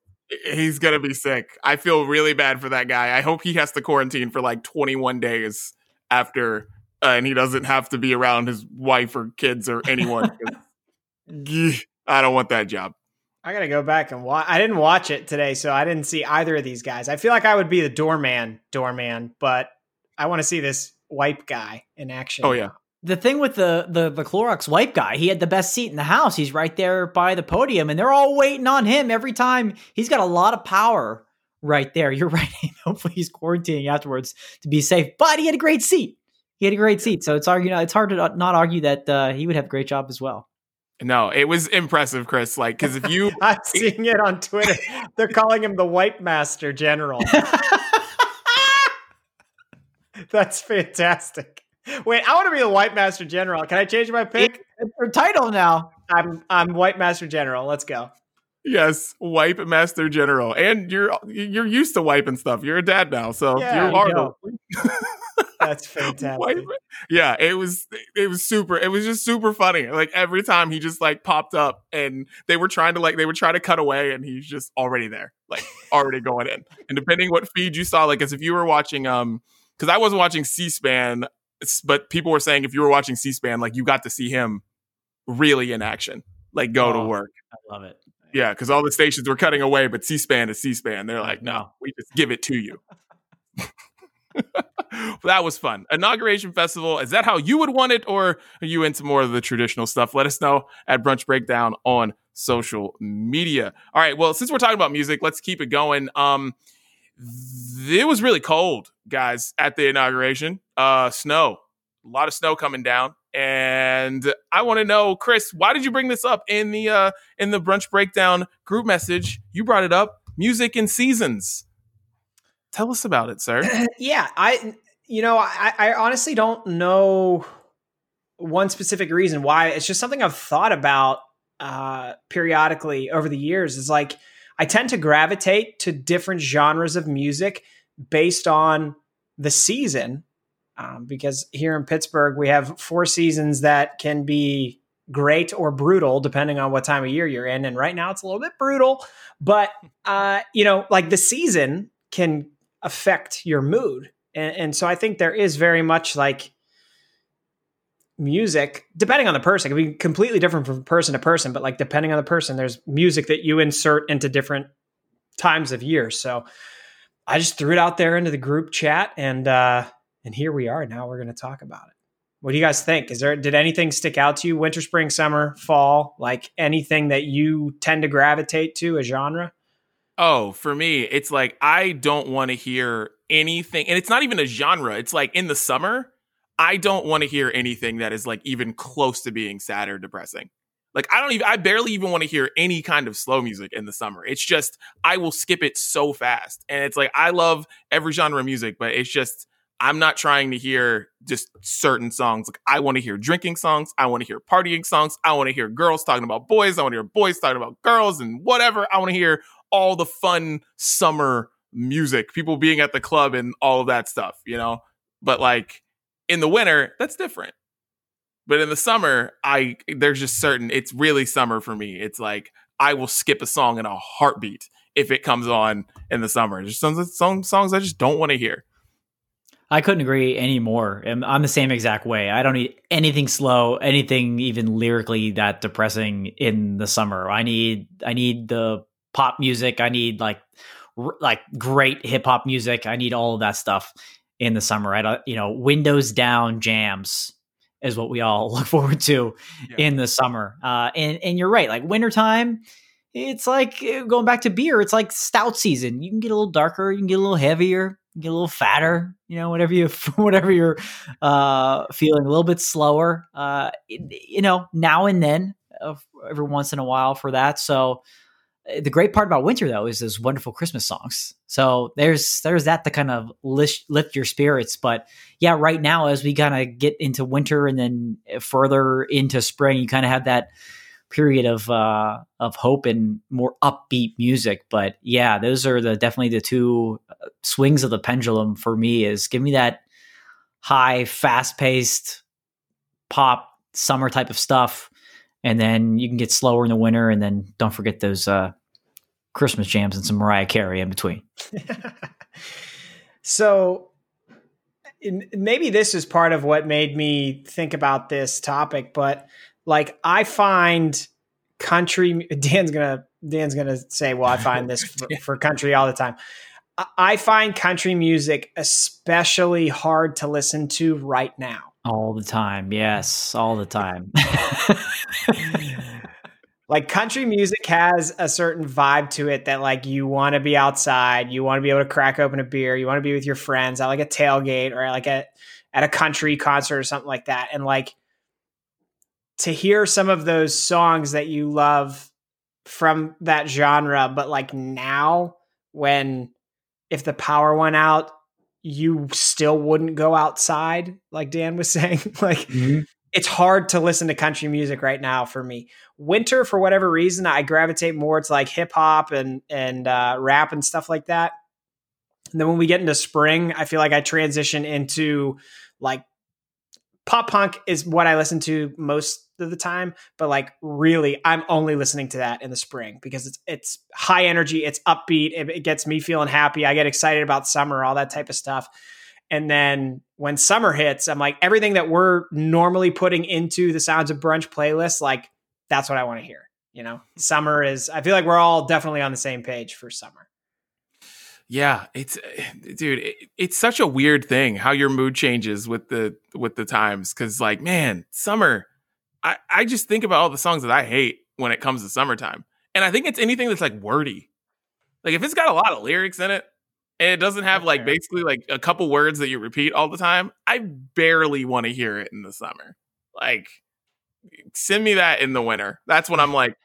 he's going to be sick. I feel really bad for that guy. I hope he has to quarantine for like 21 days after uh, and he doesn't have to be around his wife or kids or anyone. I don't want that job. I gotta go back and watch. I didn't watch it today, so I didn't see either of these guys. I feel like I would be the doorman, doorman, but I want to see this wipe guy in action. Oh yeah. The thing with the, the the Clorox wipe guy, he had the best seat in the house. He's right there by the podium, and they're all waiting on him every time. He's got a lot of power right there. You're right. Hopefully, he's quarantining afterwards to be safe. But he had a great seat. He had a great seat, so it's argue. It's hard to not argue that uh, he would have a great job as well. No, it was impressive, Chris. Like, because if you, I'm seeing it on Twitter. They're calling him the White Master General. That's fantastic. Wait, I want to be the White Master General. Can I change my pick? It's your title now. I'm I'm White Master General. Let's go. Yes, wipe master general, and you're you're used to wiping stuff. You're a dad now, so Yeah, you're hard. That's fantastic. Wipe- yeah, it was it was super. It was just super funny. Like every time he just like popped up, and they were trying to like they were trying to cut away, and he's just already there, like already going in. And depending what feed you saw, like as if you were watching, um, because I wasn't watching C-SPAN, but people were saying if you were watching C-SPAN, like you got to see him really in action, like go to Oh. work. I love it. Yeah, because all the stations were cutting away, but C-SPAN is C-SPAN. They're like, no, No. we just give it to you. that was fun. Inauguration festival. Is that how you would want it, or are you into more of the traditional stuff? Let us know at Brunch Breakdown on social media. All right. Well, since we're talking about music, let's keep it going. Um, it was really cold, guys, at the inauguration. Uh, snow, a lot of snow coming down. And I want to know, Chris, why did you bring this up in the uh, in the brunch breakdown group message? You brought it up. Music and seasons. Tell us about it, sir. yeah, I you know, I, I honestly don't know one specific reason why. It's just something I've thought about uh periodically over the years. Is like I tend to gravitate to different genres of music based on the season. Um, because here in Pittsburgh, we have four seasons that can be great or brutal depending on what time of year you're in. And right now it's a little bit brutal, but uh, you know, like the season can affect your mood. And, and so I think there is very much like music, depending on the person, it can be completely different from person to person, but like depending on the person, there's music that you insert into different times of year. So I just threw it out there into the group chat and uh and here we are. Now we're going to talk about it. What do you guys think? Is there did anything stick out to you? Winter, spring, summer, fall, like anything that you tend to gravitate to a genre? Oh, for me, it's like I don't want to hear anything, and it's not even a genre. It's like in the summer, I don't want to hear anything that is like even close to being sad or depressing. Like I don't even, I barely even want to hear any kind of slow music in the summer. It's just I will skip it so fast, and it's like I love every genre of music, but it's just I'm not trying to hear just certain songs. Like I want to hear drinking songs, I want to hear partying songs, I want to hear girls talking about boys, I want to hear boys talking about girls, and whatever. I want to hear all the fun summer music, people being at the club and all of that stuff, you know? But like in the winter, that's different. But in the summer, I there's just certain it's really summer for me. It's like I will skip a song in a heartbeat if it comes on in the summer. There's some, some songs I just don't want to hear. I couldn't agree anymore. I'm, I'm the same exact way. I don't need anything slow, anything even lyrically that depressing in the summer. I need I need the pop music. I need like r- like great hip hop music. I need all of that stuff in the summer. I don't, you know, windows down jams is what we all look forward to Yeah. in the summer. Uh, and and you're right. Like wintertime, it's like uh, going back to beer. It's like stout season. You can get a little darker. You can get a little heavier. get a little fatter, you know, whatever you whatever you're uh, feeling, a little bit slower, uh, you know, now and then, uh, every once in a while for that. So uh, the great part about winter though is those wonderful Christmas songs. So there's there's that to kind of lift, lift your spirits. But yeah, right now as we kind of get into winter and then further into spring, you kind of have that period of uh, of hope and more upbeat music. But yeah, those are the definitely the two uh, swings of the pendulum for me. Is give me that high, fast paced pop summer type of stuff, and then you can get slower in the winter, and then don't forget those uh, Christmas jams and some Mariah Carey in between. so maybe this is part of what made me think about this topic, but like I find country Dan's gonna Dan's gonna say, well, I find this for, for country all the time. I find country music especially hard to listen to right now. All the time. Yes, all the time. Like country music has a certain vibe to it that like you want to be outside, you want to be able to crack open a beer, you want to be with your friends at like a tailgate or like at at a country concert or something like that. And like to hear some of those songs that you love from that genre, but like now when if the power went out, you still wouldn't go outside, like Dan was saying. like mm-hmm. it's hard to listen to country music right now for me. Winter, for whatever reason, I gravitate more to like hip hop and and uh, rap and stuff like that. And then when we get into spring, I feel like I transition into like pop punk is what I listen to most of the time, but like really, I'm only listening to that in the spring because it's it's high energy, it's upbeat, it, it gets me feeling happy. I get excited about summer, all that type of stuff. And then when summer hits, I'm like everything that we're normally putting into the Sounds of Brunch playlist, like that's what I want to hear. You know, summer is. I feel like we're all definitely on the same page for summer. Yeah, it's eh, dude, it, it's such a weird thing how your mood changes with the with the times cuz like, man, summer I I just think about all the songs that I hate when it comes to summertime. And I think it's anything that's like wordy. Like if it's got a lot of lyrics in it and it doesn't have like basically like a couple words that you repeat all the time, I barely want to hear it in the summer. Like send me that in the winter. That's when I'm like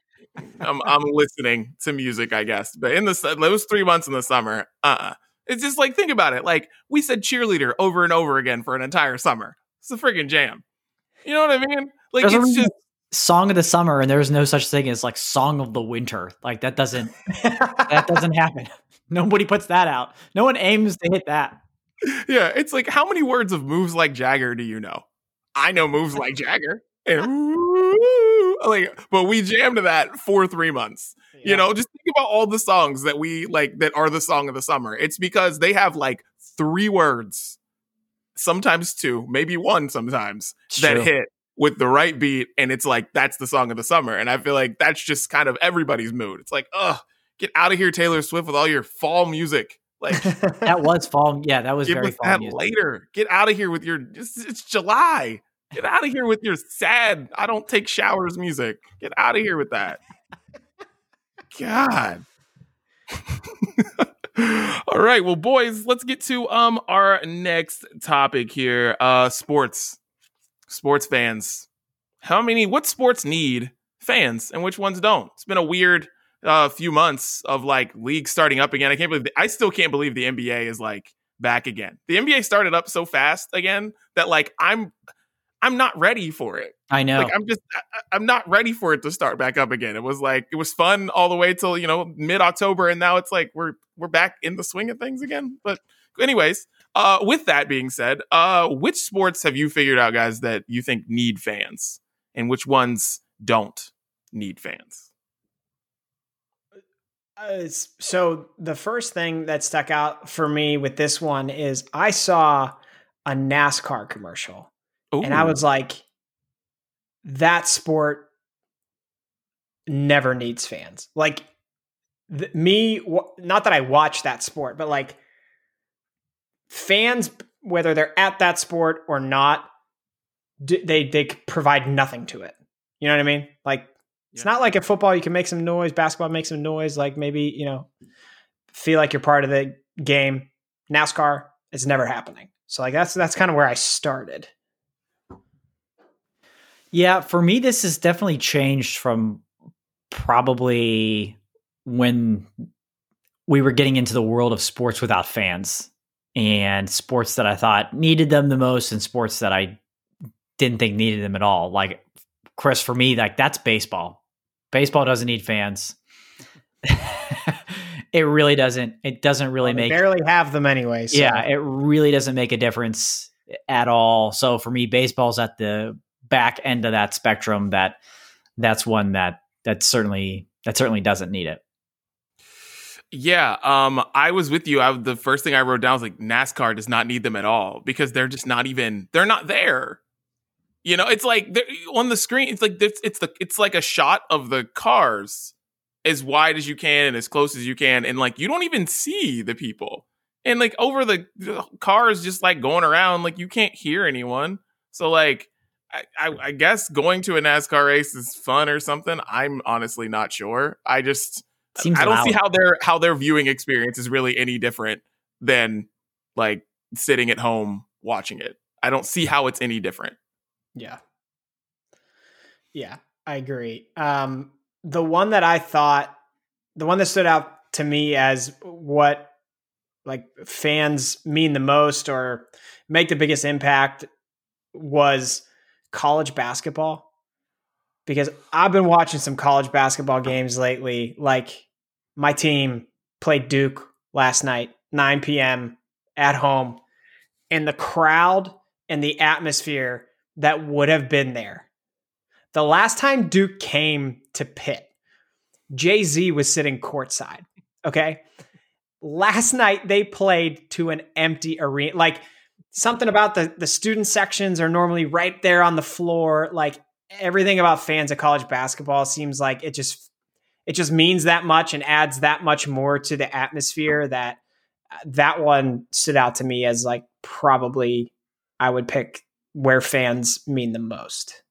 I'm, I'm listening to music, I guess. But in the those three months in the summer, uh, uh-uh. it's just like think about it. Like we said, cheerleader over and over again for an entire summer. It's a freaking jam. You know what I mean? Like there's it's just song of the summer, and there's no such thing as like song of the winter. Like that doesn't that doesn't happen. Nobody puts that out. No one aims to hit that. Yeah, it's like how many words of moves like Jagger do you know? I know moves like Jagger. And like, but we jammed to that for three months. Yeah. You know, just think about all the songs that we like that are the song of the summer. It's because they have like three words, sometimes two, maybe one sometimes it's that hit with the right beat, and it's like that's the song of the summer. And I feel like that's just kind of everybody's mood. It's like, ugh, get out of here, Taylor Swift, with all your fall music. Like that was fall. Yeah, that was very fall. That music. later. Get out of here with your. It's, it's July. Get out of here with your sad, I don't take showers music. Get out of here with that. God. All right, well, boys, let's get to um our next topic here. Uh sports. Sports fans. How many what sports need fans and which ones don't? It's been a weird uh few months of like leagues starting up again. I can't believe the, I still can't believe the NBA is like back again. The NBA started up so fast again that like I'm I'm not ready for it. I know. Like I'm just I, am not ready for it to start back up again. It was like it was fun all the way till you know mid October, and now it's like we're we're back in the swing of things again. But anyways, uh, with that being said, uh, which sports have you figured out, guys, that you think need fans, and which ones don't need fans? Uh, so the first thing that stuck out for me with this one is I saw a NASCAR commercial Ooh. And I was like, that sport never needs fans. Like th- me, w- not that I watch that sport, but like fans, whether they're at that sport or not, d- they they provide nothing to it. You know what I mean? Like it's not like a football. You can make some noise. Basketball make some noise. Like maybe you know, feel like you're part of the game. NASCAR is never happening. So like that's that's kind of where I started. Yeah, for me, this has definitely changed from probably when we were getting into the world of sports without fans and sports that I thought needed them the most and sports that I didn't think needed them at all. Like Chris, for me, like that's baseball. Baseball doesn't need fans. it really doesn't. It doesn't really Well, make barely have them anyway. So. yeah, it really doesn't make a difference at all. So for me, baseball's at the back end of that spectrum. That that's one that that certainly that certainly doesn't need it. Yeah, um, I was with you. I the first thing I wrote down was like NASCAR does not need them at all because they're just not even they're not there. You know, it's like on the screen. It's like it's, it's the it's like a shot of the cars as wide as you can and as close as you can, and like you don't even see the people. And like over the, the cars, just like going around, like you can't hear anyone. So like, I, I, I guess going to a NASCAR race is fun or something. I'm honestly not sure. I just Seems I don't see how their how their viewing experience is really any different than like sitting at home watching it. I don't see how it's any different. Yeah. Yeah, I agree. Um, the one that I thought, the one that stood out to me as what like fans mean the most or make the biggest impact was college basketball. Because I've been watching some college basketball games lately. Like my team played Duke last night, 9 p.m. at home, and the crowd and the atmosphere that would have been there. The last time Duke came to Pitt, Jay Z was sitting courtside. Okay. Last night they played to an empty arena. Like something about the, the student sections are normally right there on the floor. Like everything about fans of college basketball seems like it just it just means that much and adds that much more to the atmosphere that that one stood out to me as like probably I would pick where fans mean the most.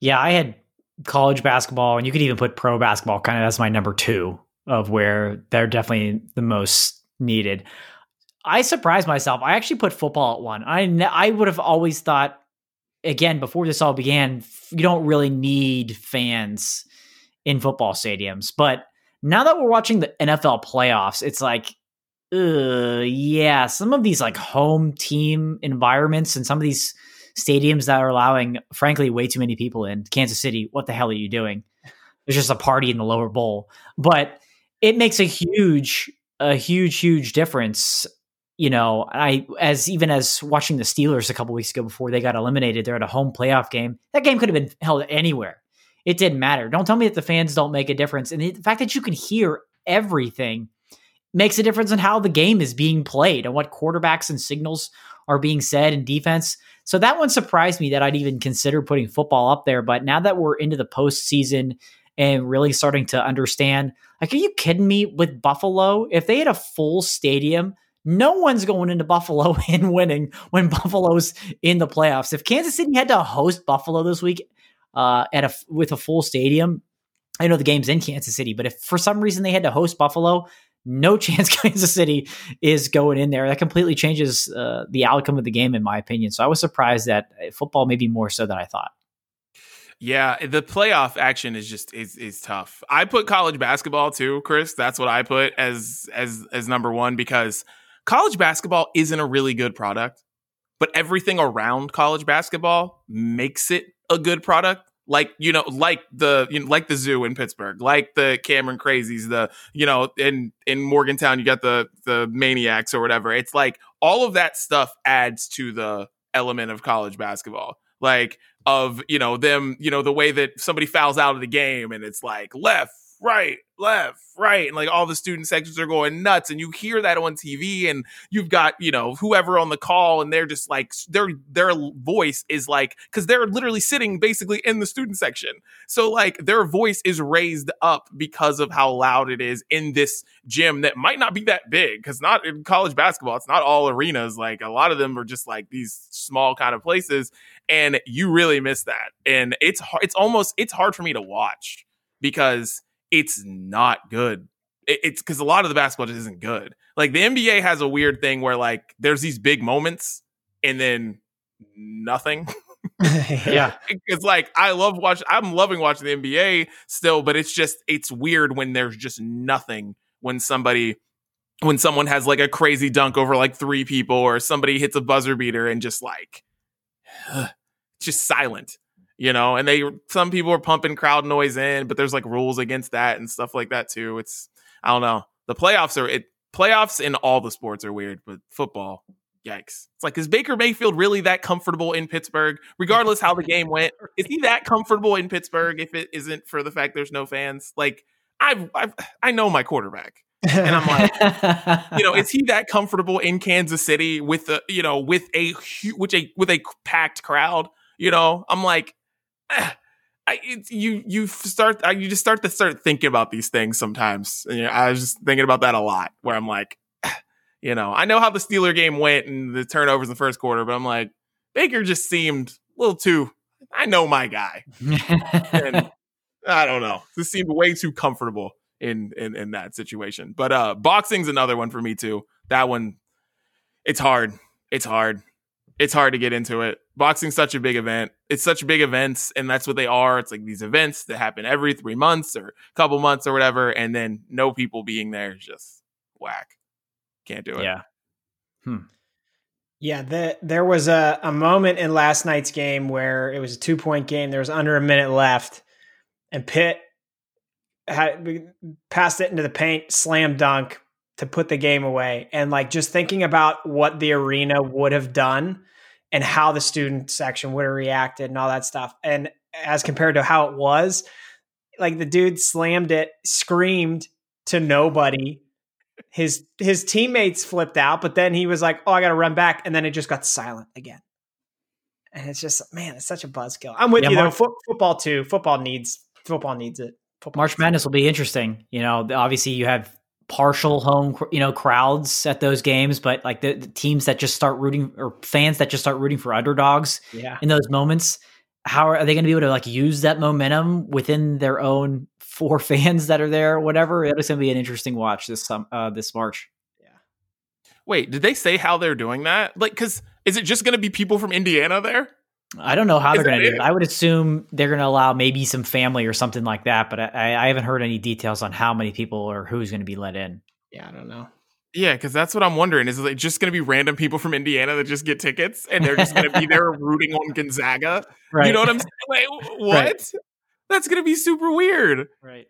Yeah, I had college basketball, and you could even put pro basketball kind of as my number two of where they're definitely the most needed. I surprised myself. I actually put football at one. I ne- I would have always thought, again, before this all began, you don't really need fans in football stadiums. But now that we're watching the NFL playoffs, it's like, yeah, some of these like home team environments and some of these stadiums that are allowing, frankly, way too many people in Kansas City. What the hell are you doing? There's just a party in the lower bowl, but it makes a huge, a huge, huge difference. You know, I as even as watching the Steelers a couple weeks ago before they got eliminated, they're at a home playoff game. That game could have been held anywhere. It didn't matter. Don't tell me that the fans don't make a difference. And the fact that you can hear everything makes a difference in how the game is being played and what quarterbacks and signals are being said in defense. So that one surprised me that I'd even consider putting football up there. But now that we're into the postseason and really starting to understand, like, are you kidding me with Buffalo? If they had a full stadium, no one's going into Buffalo and winning when Buffalo's in the playoffs. If Kansas City had to host Buffalo this week uh, at a with a full stadium, I know the game's in Kansas City, but if for some reason they had to host Buffalo, no chance Kansas City is going in there. That completely changes uh, the outcome of the game, in my opinion. So I was surprised that uh, football maybe more so than I thought. Yeah, the playoff action is just is is tough. I put college basketball too, Chris. That's what I put as as as number 1 because college basketball isn't a really good product, but everything around college basketball makes it a good product. Like you know, like the you know, like the zoo in Pittsburgh, like the Cameron Crazies, the you know in in Morgantown you got the the Maniacs or whatever. It's like all of that stuff adds to the element of college basketball. Like of you know them you know the way that somebody fouls out of the game and it's like left right left right and like all the student sections are going nuts and you hear that on TV and you've got you know whoever on the call and they're just like their their voice is like cuz they're literally sitting basically in the student section. So like their voice is raised up because of how loud it is in this gym that might not be that big cuz not in college basketball it's not all arenas like a lot of them are just like these small kind of places and you really miss that and it's hard it's almost it's hard for me to watch because it's not good it's because a lot of the basketball just isn't good. Like the NBA has a weird thing where like there's these big moments and then nothing. yeah. It's like I love watching I'm loving watching the NBA still, but it's just it's weird when there's just nothing when somebody when someone has like a crazy dunk over like three people or somebody hits a buzzer beater and just like just silent you know and they some people are pumping crowd noise in but there's like rules against that and stuff like that too. It's i don't know. The playoffs are it playoffs in all the sports are weird but football yikes. It's like is baker mayfield really that comfortable in pittsburgh regardless how the game went? Is he that comfortable in pittsburgh if it isn't for the fact there's no fans? Like i've, I've i know my quarterback and I'm like, you know, is he that comfortable in Kansas City with a, you know, with a with a with a packed crowd? You know, I'm like, I, it, you you start you just start to start thinking about these things sometimes. And, you know, I was just thinking about that a lot, where I'm like, you know, I know how the Steeler game went and the turnovers in the first quarter, but I'm like, Baker just seemed a little too. I know my guy. and I don't know. This seemed way too comfortable in in in that situation. But uh boxing's another one for me too. That one it's hard. It's hard. It's hard to get into it. Boxing's such a big event. It's such big events and that's what they are. It's like these events that happen every 3 months or a couple months or whatever and then no people being there is just whack. Can't do it. Yeah. Hmm. Yeah, the, there was a, a moment in last night's game where it was a two point game. There was under a minute left, and Pitt had passed it into the paint, slam dunk to put the game away. And like just thinking about what the arena would have done and how the student section would have reacted and all that stuff. And as compared to how it was, like the dude slammed it, screamed to nobody. His his teammates flipped out, but then he was like, "Oh, I got to run back," and then it just got silent again. And it's just, man, it's such a buzzkill. I'm with yeah, you Mark- though. Fo- football too. Football needs football needs it. Football March Madness will be interesting. You know, obviously you have partial home, you know, crowds at those games, but like the, the, teams that just start rooting or fans that just start rooting for underdogs yeah. in those moments, how are, are they going to be able to like use that momentum within their own four fans that are there, whatever? It's going to be an interesting watch this uh, this March. Yeah. Wait, did they say how they're doing that? Like, because is it just going to be people from Indiana there? I don't know how they're going to do it. I would assume they're going to allow maybe some family or something like that, but I, I haven't heard any details on how many people or who's going to be let in. Yeah, I don't know. Yeah, because that's what I'm wondering. Is it just going to be random people from Indiana that just get tickets and they're just going to be there rooting on Gonzaga? Right. You know what I'm saying? Like, what? Right. That's going to be super weird. Right.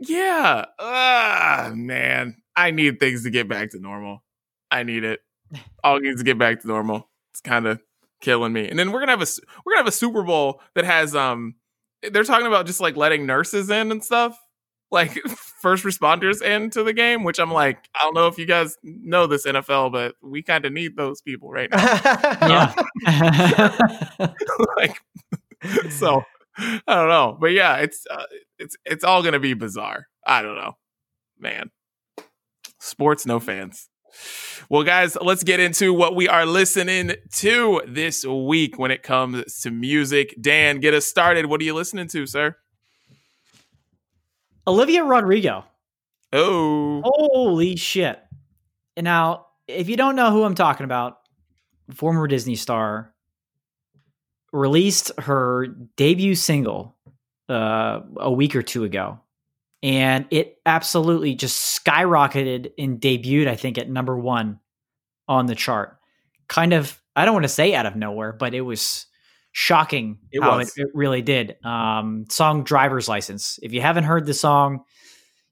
Yeah. Ah, man. I need things to get back to normal. I need it. All needs to get back to normal. It's kind of killing me. And then we're gonna have a we're gonna have a Super Bowl that has um they're talking about just like letting nurses in and stuff, like first responders into the game. Which I'm like, I don't know if you guys know this NFL, but we kind of need those people right now. like, so I don't know, but yeah, it's uh, it's it's all gonna be bizarre. I don't know, man. Sports, no fans. Well, guys, let's get into what we are listening to this week when it comes to music. Dan, get us started. What are you listening to, sir? Olivia Rodrigo. Oh. Holy shit. And now, if you don't know who I'm talking about, former Disney star released her debut single uh, a week or two ago and it absolutely just skyrocketed and debuted i think at number one on the chart. Kind of i don't want to say out of nowhere but it was shocking it how was. It, it, really did. Um, song driver's license. If you haven't heard the song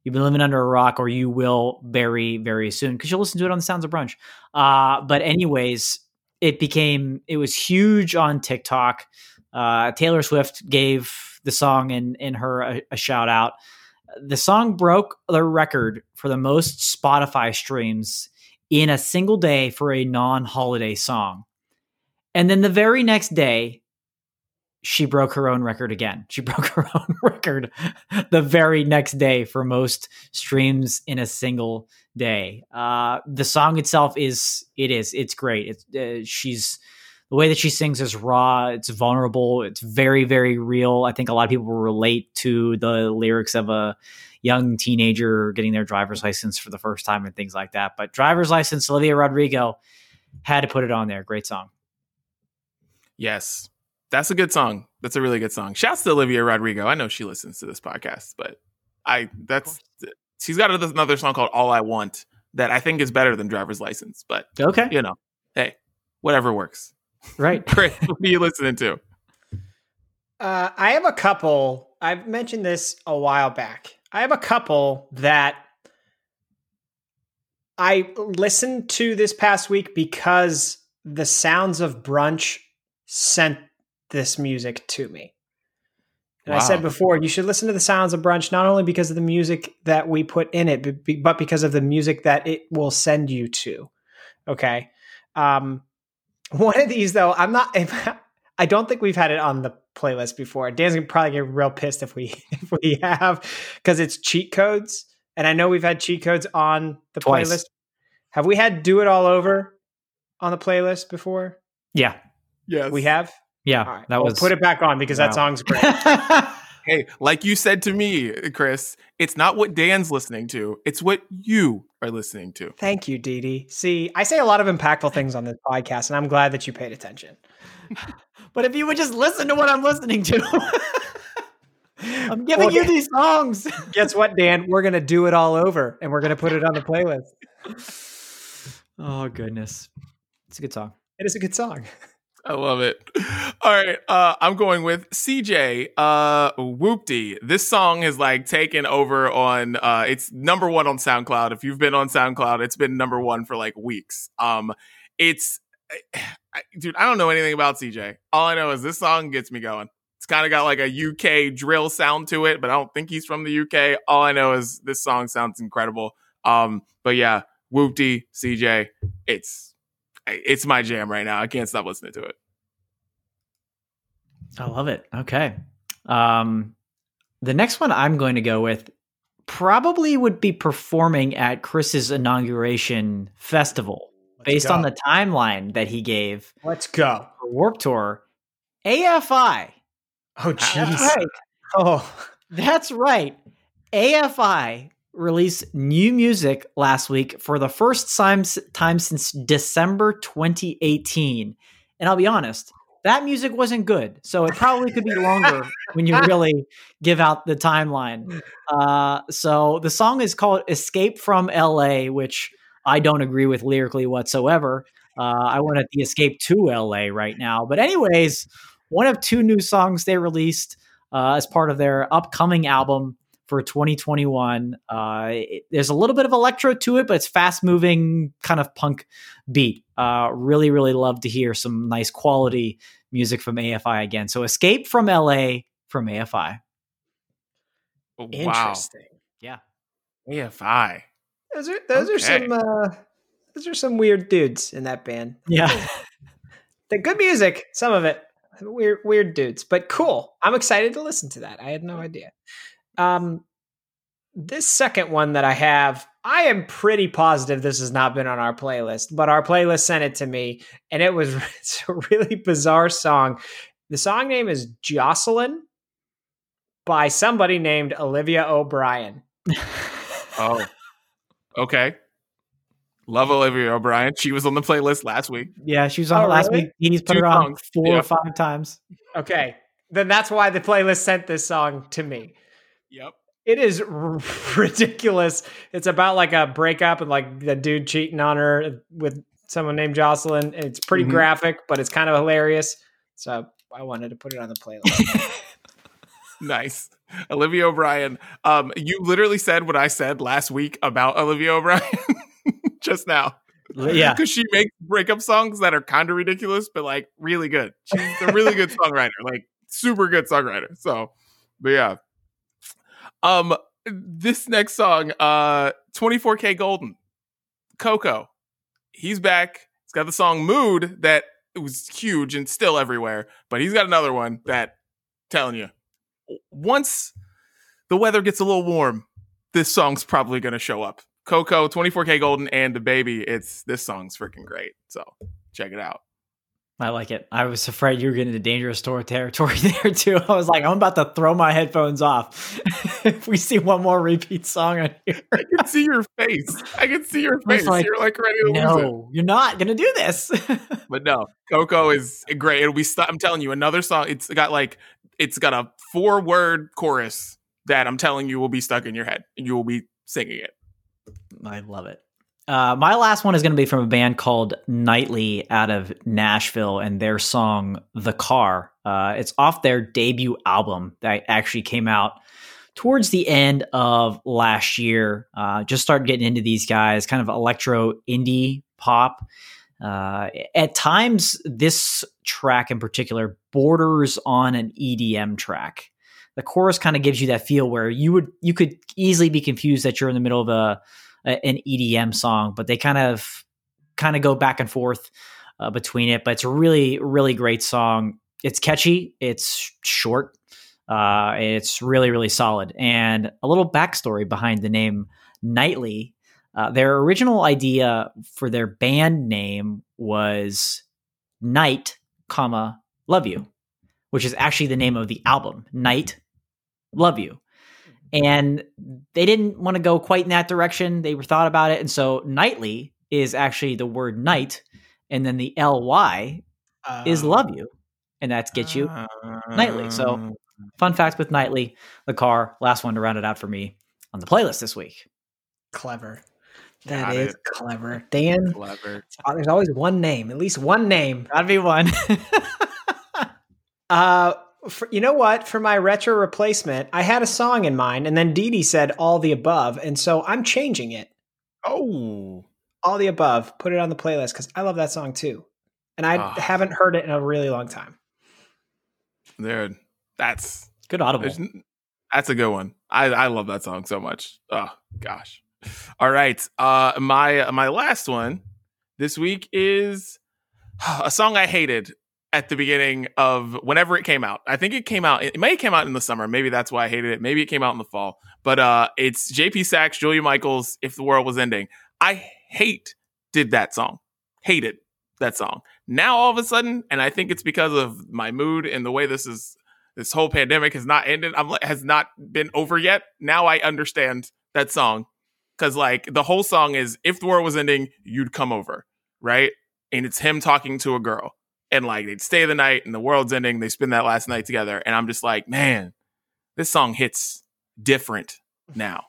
you've been living under a rock or you will very very soon because you'll listen to it on the sounds of brunch. Uh, but anyways it became it was huge on tiktok. Uh, taylor swift gave the song and in, in her a, a shout out the song broke the record for the most Spotify streams in a single day for a non holiday song. And then the very next day, she broke her own record again. She broke her own record the very next day for most streams in a single day. Uh, the song itself is it is it's great. It's uh, she's the way that she sings is raw. It's vulnerable. It's very, very real. I think a lot of people relate to the lyrics of a young teenager getting their driver's license for the first time and things like that. But driver's license, Olivia Rodrigo had to put it on there. Great song. Yes. That's a good song. That's a really good song. Shouts to Olivia Rodrigo. I know she listens to this podcast, but I that's she's got another song called All I Want that I think is better than Driver's License. But okay, you know, hey, whatever works. Right. Chris, what are you listening to? Uh, I have a couple. I've mentioned this a while back. I have a couple that I listened to this past week because the sounds of brunch sent this music to me. And wow. I said before, you should listen to the sounds of brunch not only because of the music that we put in it, but because of the music that it will send you to. Okay. Um, one of these though, I'm not. I don't think we've had it on the playlist before. Dan's gonna probably get real pissed if we if we have because it's cheat codes, and I know we've had cheat codes on the Twice. playlist. Have we had "Do It All Over" on the playlist before? Yeah, yeah, we have. Yeah, right. that was we'll put it back on because wow. that song's great. hey, like you said to me, Chris, it's not what Dan's listening to; it's what you are listening to. Thank you, Dee Dee. See, I say a lot of impactful things on this podcast, and I'm glad that you paid attention. but if you would just listen to what I'm listening to. I'm giving well, you these songs. Guess what, Dan? We're gonna do it all over, and we're gonna put it on the playlist. Oh goodness, it's a good song. It is a good song. I love it. All right, uh, I'm going with CJ. Uh, Whoopty. This song is like taken over on. Uh, it's number one on SoundCloud. If you've been on SoundCloud, it's been number one for like weeks. Um, it's, I, dude. I don't know anything about CJ. All I know is this song gets me going. It's kind of got like a UK drill sound to it, but I don't think he's from the UK. All I know is this song sounds incredible. Um, but yeah, Whoopty, CJ. It's it's my jam right now. I can't stop listening to it. I love it. Okay. Um, the next one I'm going to go with probably would be performing at Chris's inauguration festival Let's based go. on the timeline that he gave. Let's go. Warp Tour. AFI. Oh, jeez. That's right. Oh, that's right. AFI released new music last week for the first time, time since December 2018. And I'll be honest, that music wasn't good. So it probably could be longer when you really give out the timeline. Uh, so the song is called Escape from LA, which I don't agree with lyrically whatsoever. Uh, I want the escape to LA right now. But, anyways, one of two new songs they released uh, as part of their upcoming album for 2021. Uh, it, there's a little bit of electro to it, but it's fast moving, kind of punk beat. Uh, really, really love to hear some nice quality music from AFI again. So Escape from LA from AFI. wow. Interesting. Yeah. AFI. Those are those okay. are some uh, those are some weird dudes in that band. Yeah. the good music, some of it. Weird weird dudes, but cool. I'm excited to listen to that. I had no idea. Um, this second one that I have, I am pretty positive this has not been on our playlist, but our playlist sent it to me, and it was it's a really bizarre song. The song name is Jocelyn by somebody named Olivia O'Brien. oh, okay. Love Olivia O'Brien. She was on the playlist last week. Yeah, she was on oh, last really? week. He's put Two her on four yeah. or five times. Okay, then that's why the playlist sent this song to me. Yep. It is r- ridiculous. It's about like a breakup and like the dude cheating on her with someone named Jocelyn. It's pretty mm-hmm. graphic, but it's kind of hilarious. So I wanted to put it on the playlist. nice. Olivia O'Brien. Um, you literally said what I said last week about Olivia O'Brien just now. Yeah. Because she makes breakup songs that are kind of ridiculous, but like really good. She's a really good songwriter, like super good songwriter. So, but yeah, um, this next song, uh, 24kGoldn, Coco, he's back. He's got the song Mood that was huge and still everywhere, but he's got another one that, telling you, once the weather gets a little warm, this song's probably going to show up. Coco, 24kGoldn, and DaBaby. It's this song's freaking great. So check it out. I like it. I was afraid you were getting into dangerous store territory there too. I was like, I'm about to throw my headphones off if we see one more repeat song on here. I can see your face. I can see your face. like, You're like ready to lose it. No, you're not gonna do this. But no, Coco is great. It'll be. St- I'm telling you, another song. It's got like it's got a four word chorus that I'm telling you will be stuck in your head, and you will be singing it. I love it. Uh, my last one is going to be from a band called Nightly out of Nashville and their song The Car. Uh, it's off their debut album that actually came out towards the end of last year. Uh, just started getting into these guys, kind of electro indie pop. Uh, at times, this track in particular borders on an EDM track. The chorus kind of gives you that feel where you would you could easily be confused that you're in the middle of a an EDM song, but they kind of kind of go back and forth uh, between it. But it's a really really great song. It's catchy. It's short. Uh, it's really really solid. And a little backstory behind the name Nightly. Uh, their original idea for their band name was Night, comma Love You, which is actually the name of the album. Night, Love You and they didn't want to go quite in that direction. They were thought about it, and so nightly is actually the word night, and then the ly Uh, is love you, and that's get you nightly. So, fun fact with nightly, the car, last one to round it out for me on the playlist this week. clever. Got That is it. clever, Dan. clever. uh, There's always one name, at least one name. Gotta be one. Uh, for, you know what? For my retro replacement, I had a song in mind, and then Dee Dee said all the above, and so I'm changing it. Oh, All the above. Put it on the playlist because I love that song too, and I Ah. haven't heard it in a really long time. there. That's Good audible. that's a good one. I I love that song so much. Oh gosh. All right. Uh, my my last one this week is a song I hated at the beginning of whenever it came out. I think it came out. It may have came out in the summer. Maybe that's why I hated it. Maybe it came out in the fall. But uh, it's J.P. Saxe, Julia Michaels. If the world was ending, I hate did that song. Hated that song. Now all of a sudden, and I think it's because of my mood and the way this is. This whole pandemic has not ended. I'm has not been over yet. Now I understand that song because like the whole song is if the world was ending, you'd come over, right? And it's him talking to a girl and like they'd stay the night and the world's ending. They spend that last night together. And I'm just like, man, this song hits different now.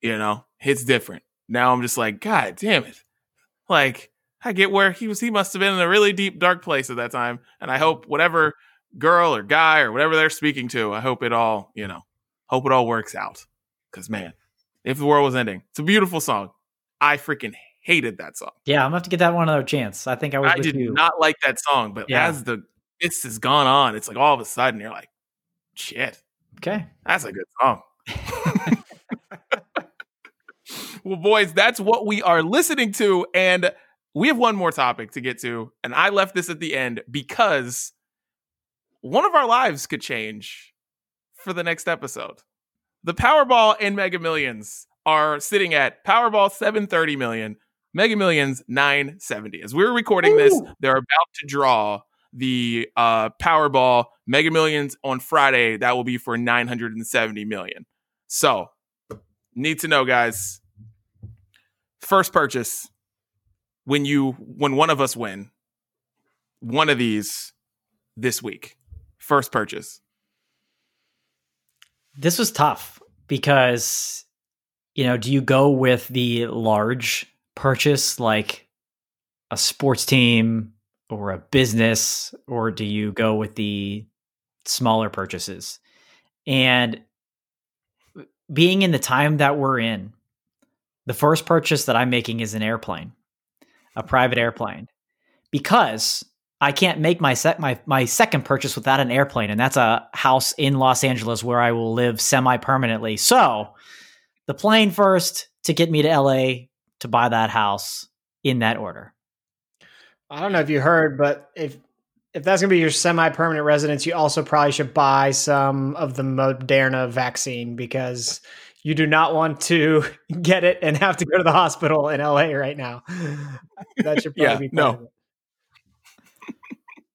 You know, hits different. Now I'm just like, God damn it. Like, I get where he was, he must have been in a really deep, dark place at that time. And I hope whatever girl or guy or whatever they're speaking to, I hope it all, you know, hope it all works out. Cause man, if the world was ending, it's a beautiful song. I freaking hated that song. yeah, I'm gonna have to get that one another chance. I think I was I did you. not like that song, but Yeah. as the this has gone on, it's like all of a sudden you're like, shit, okay. that's a good song. well, boys, that's what we are listening to. And we have one more topic to get to. And I left this at the end because one of our lives could change for the next episode. The Powerball and Mega Millions are sitting at Powerball 730 million, Mega Millions 970. As we're recording this, they're about to draw the uh, Powerball Mega Millions on Friday. That will be for 970 million. So, need to know, guys. First purchase when you when one of us win one of these this week. First purchase. This was tough because, you know, do you go with the large purchase like a sports team or a business, or do you go with the smaller purchases? And uh, being in the time that we're in, the first purchase that I'm making is an airplane, a private airplane, because I can't make my sec- my my second purchase without an airplane, and that's a house in Los Angeles where I will live semi permanently. So, the plane first to get me to LA to buy that house in that order. I don't know if you heard, but if if that's gonna be your semi-permanent residence, you also probably should buy some of the Moderna vaccine because you do not want to get it and have to go to the hospital in LA right now. That should probably Yeah, be part no. of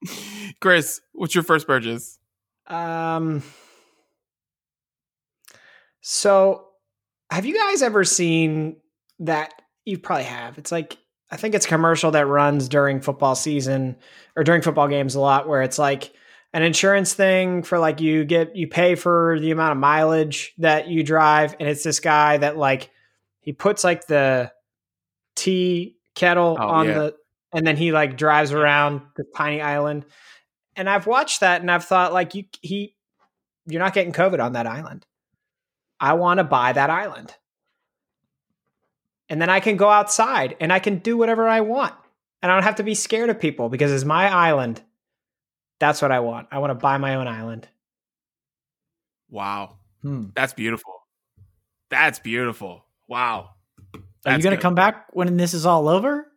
it. Chris, what's your first purchase? Um. So, have you guys ever seen that? You probably have. It's like I think it's a commercial that runs during football season or during football games a lot, where it's like an insurance thing for like you get you pay for the amount of mileage that you drive, and it's this guy that like he puts like the tea kettle Oh, on yeah. the and then he like drives around the tiny island. And I've watched that and I've thought like you he you're not getting COVID on that island. I want to buy that island. And then I can go outside and I can do whatever I want. And I don't have to be scared of people because it's my island. That's what I want. I want to buy my own island. Wow, Hmm. that's beautiful. That's beautiful. Wow. Are you going to come back when this is all over?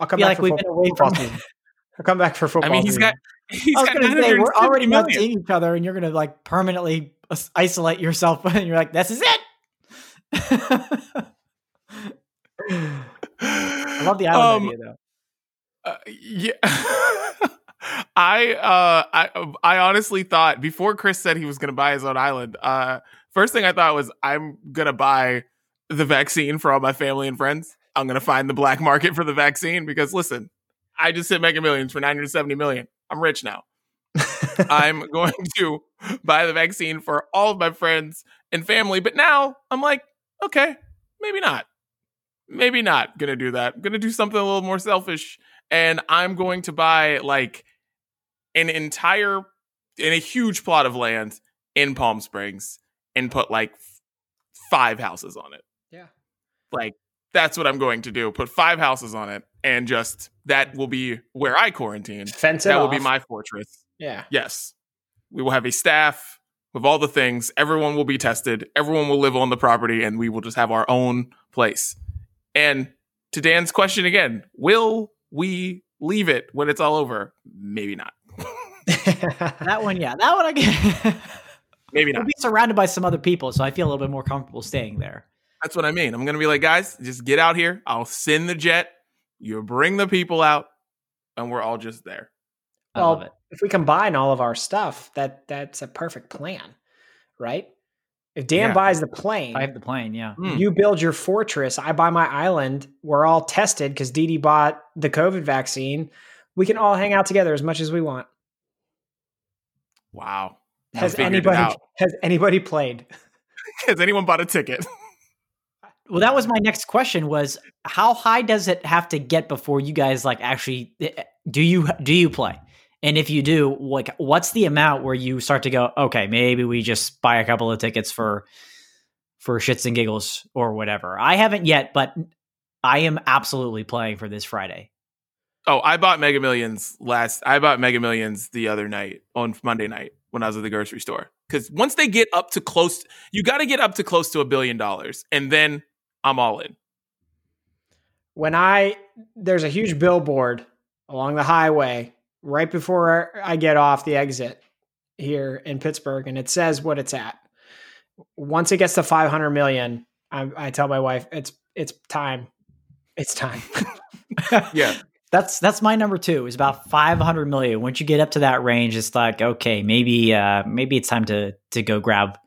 I'll come feel back like for we've been away football from- season. I'll come back for football. I mean, he's season. got. He's I was going to say we're already not seeing each other, and you're going to like permanently isolate yourself, and you're like, "This is it." I love the island Um, idea, though. Uh, yeah. I uh I I honestly thought before Chris said he was gonna buy his own island, uh first thing I thought was I'm gonna buy the vaccine for all my family and friends. I'm gonna find the black market for the vaccine because listen, I just hit Mega Millions for 970 million. I'm rich now. I'm going to buy the vaccine for all of my friends and family, but now I'm like, okay, maybe not. Maybe not gonna do that. I'm gonna do something a little more selfish and I'm going to buy like an entire in a huge plot of land in Palm Springs and put like five houses on it. Yeah. Like that's what I'm going to do. Put five houses on it and just that will be where I quarantine. Fence it That will be my fortress. yeah. Yes. We will have a staff with all the things. Everyone will be tested. Everyone will live on the property and we will just have our own place. And to Dan's question again, will we leave it when it's all over? Maybe not. That one, yeah, that one I get. Maybe not. we'll not. be surrounded by some other people, so I feel a little bit more comfortable staying there. That's what I mean. I'm going to be like, guys, just get out here. I'll send the jet. You bring the people out and we're all just there. I Well, love it. if we combine all of our stuff, that that's a perfect plan, right? If Dan Yeah. buys the plane, I have the plane, yeah. Hmm. you build your fortress. I buy my island. We're all tested because Dee Dee bought the COVID vaccine. We can all hang out together as much as we want. Wow. You Has anybody has anybody played? Has anyone bought a ticket? Well, that was my next question was how high does it have to get before you guys like actually eh, do you do you play? And if you do, like what's the amount where you start to go, okay, maybe we just buy a couple of tickets for for shits and giggles or whatever. I haven't yet, but I am absolutely playing for this Friday. Oh, I bought Mega Millions last. I bought Mega Millions the other night on Monday night when I was at the grocery store. Because once they get up to close, you got to get up to close to a billion dollars, and then I'm all in. When I there's a huge billboard along the highway right before I get off the exit here in Pittsburgh, and it says what it's at. Once it gets to 500 million, I, I tell my wife it's it's time. It's time. Yeah, That's that's my number two. Is about five hundred million. Once you get up to that range, it's like okay, maybe uh, maybe it's time to to go grab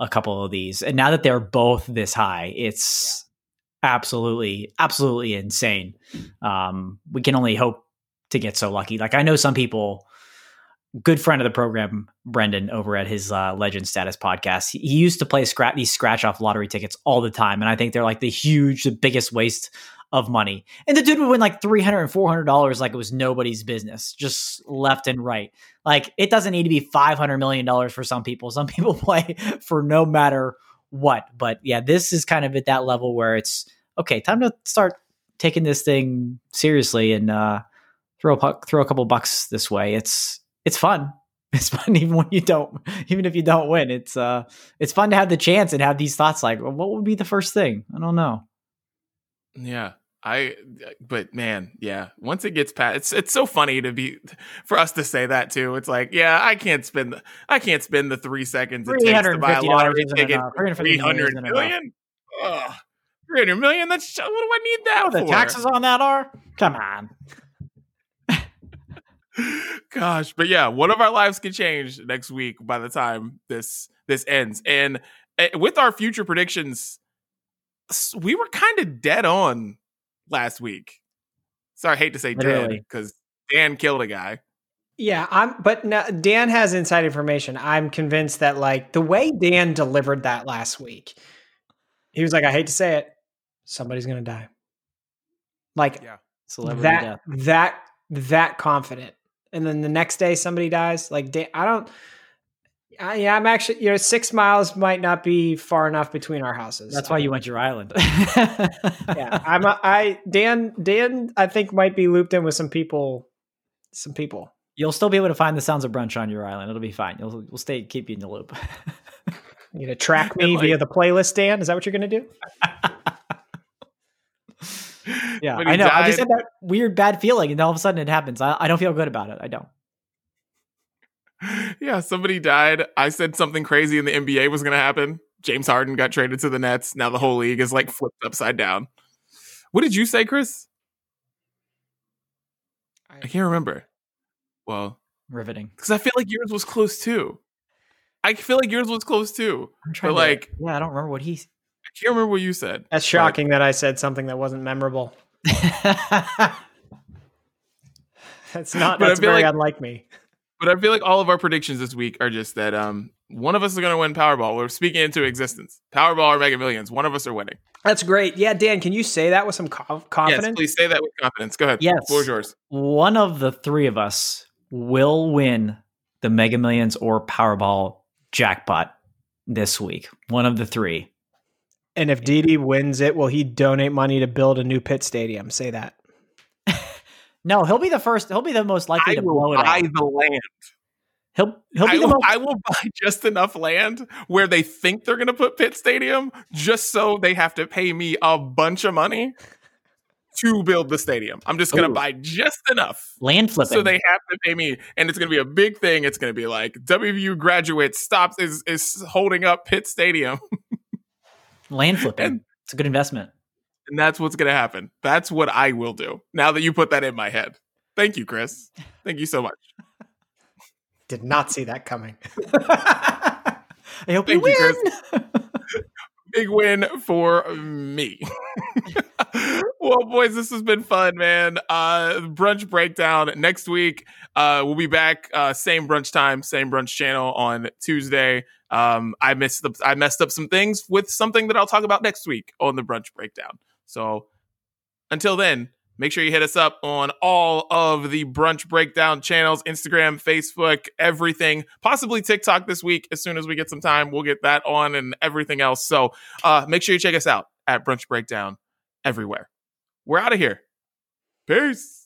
a couple of these. And now that they're both this high, it's absolutely absolutely insane. Um, we can only hope to get so lucky. Like I know some people. Good friend of the program, Brendan, over at his uh, Legend Status podcast. He, he used to play scratch these scratch off lottery tickets all the time, and I think they're like the huge, the biggest waste of money. And the dude would win like 300 and 400 dollars like it was nobody's business, just left and right. Like it doesn't need to be 500 million dollars for some people. Some people play for no matter what. But yeah, this is kind of at that level where it's okay, time to start taking this thing seriously and uh throw a puck, throw a couple bucks this way. It's it's fun. It's fun even when you don't even if you don't win. It's uh it's fun to have the chance and have these thoughts like, well, what would be the first thing? I don't know. yeah. I, but man, yeah. Once it gets past, it's it's so funny to be for us to say that too. It's like, yeah, I can't spend the I can't spend the three seconds it takes to buy a lottery ticket. enough. for $350 Three hundred million. Ugh. Three hundred million. That's what do I need that for? the taxes on that are? Come on. Gosh, but yeah, one of our lives can change next week by the time this this ends. And uh, with our future predictions, we were kind of dead on last week. Sorry, I hate to say dead because Dan killed a guy. Yeah, I'm. But no, Dan has inside information. I'm convinced that like the way Dan delivered that last week, he was like, "I hate to say it, somebody's gonna die." Like, yeah, celebrity that death. that that confident, and then the next day somebody dies. Like, Dan, I don't. I, yeah, I'm actually. You know, six miles might not be far enough between our houses. That's why you went your island. yeah, I'm. A, I Dan Dan I think might be looped in with some people. Some people. You'll still be able to find the sounds of brunch on your island. It'll be fine. You'll we'll stay keep you in the loop. you gonna track me like, via the playlist, Dan? Is that what you're gonna do? yeah, I know. Died, I just had that weird bad feeling, and all of a sudden it happens. I, I don't feel good about it. I don't. Yeah, somebody died. I said something crazy in the NBA was going to happen. James Harden got traded to the Nets. Now the whole league is like flipped upside down. What did you say, Chris? I, I can't remember. Well, riveting. Because I feel like yours was close too. I feel like yours was close too. I'm trying but to, like, yeah, I don't remember what he. I can't remember what you said. That's shocking but... that I said something that wasn't memorable. that's not. But that's very like, unlike me. But I feel like all of our predictions this week are just that um one of us is going to win Powerball. We're speaking into existence. Powerball or Mega Millions. One of us are winning. That's great. Yeah, Dan, can you say that with some confidence? Yes, please say that with confidence. Go ahead. Yes. The floor's yours. One of the three of us will win the Mega Millions or Powerball jackpot this week. One of the three. And if Didi wins it, will he donate money to build a new Pitt stadium? Say that. no, he'll be the first. He'll be the most likely I to blow it. Buy the land. He'll he'll be I the will, most- I will buy just enough land where they think they're going to put Pitt Stadium, just so they have to pay me a bunch of money to build the stadium. I'm just going to buy just enough land flipping, so they have to pay me, and it's going to be a big thing. It's going to be like WVU graduate stops is is holding up Pitt Stadium. land flipping. And, it's a good investment. And that's what's going to happen. That's what I will do. Now that you put that in my head. Thank you, Chris. Thank you so much. Did not see that coming. I hope Thank you, win. Chris. Big win for me. well, boys, this has been fun, man. Uh, brunch breakdown next week. Uh, we'll be back. Uh, same brunch time, same brunch channel on Tuesday. Um, I missed the, I messed up some things with something that I'll talk about next week on the brunch breakdown. So until then, Make sure you hit us up on all of the brunch breakdown channels Instagram, Facebook, everything, possibly TikTok this week. As soon as we get some time, we'll get that on and everything else. So uh, make sure you check us out at Brunch Breakdown everywhere. We're out of here. Peace.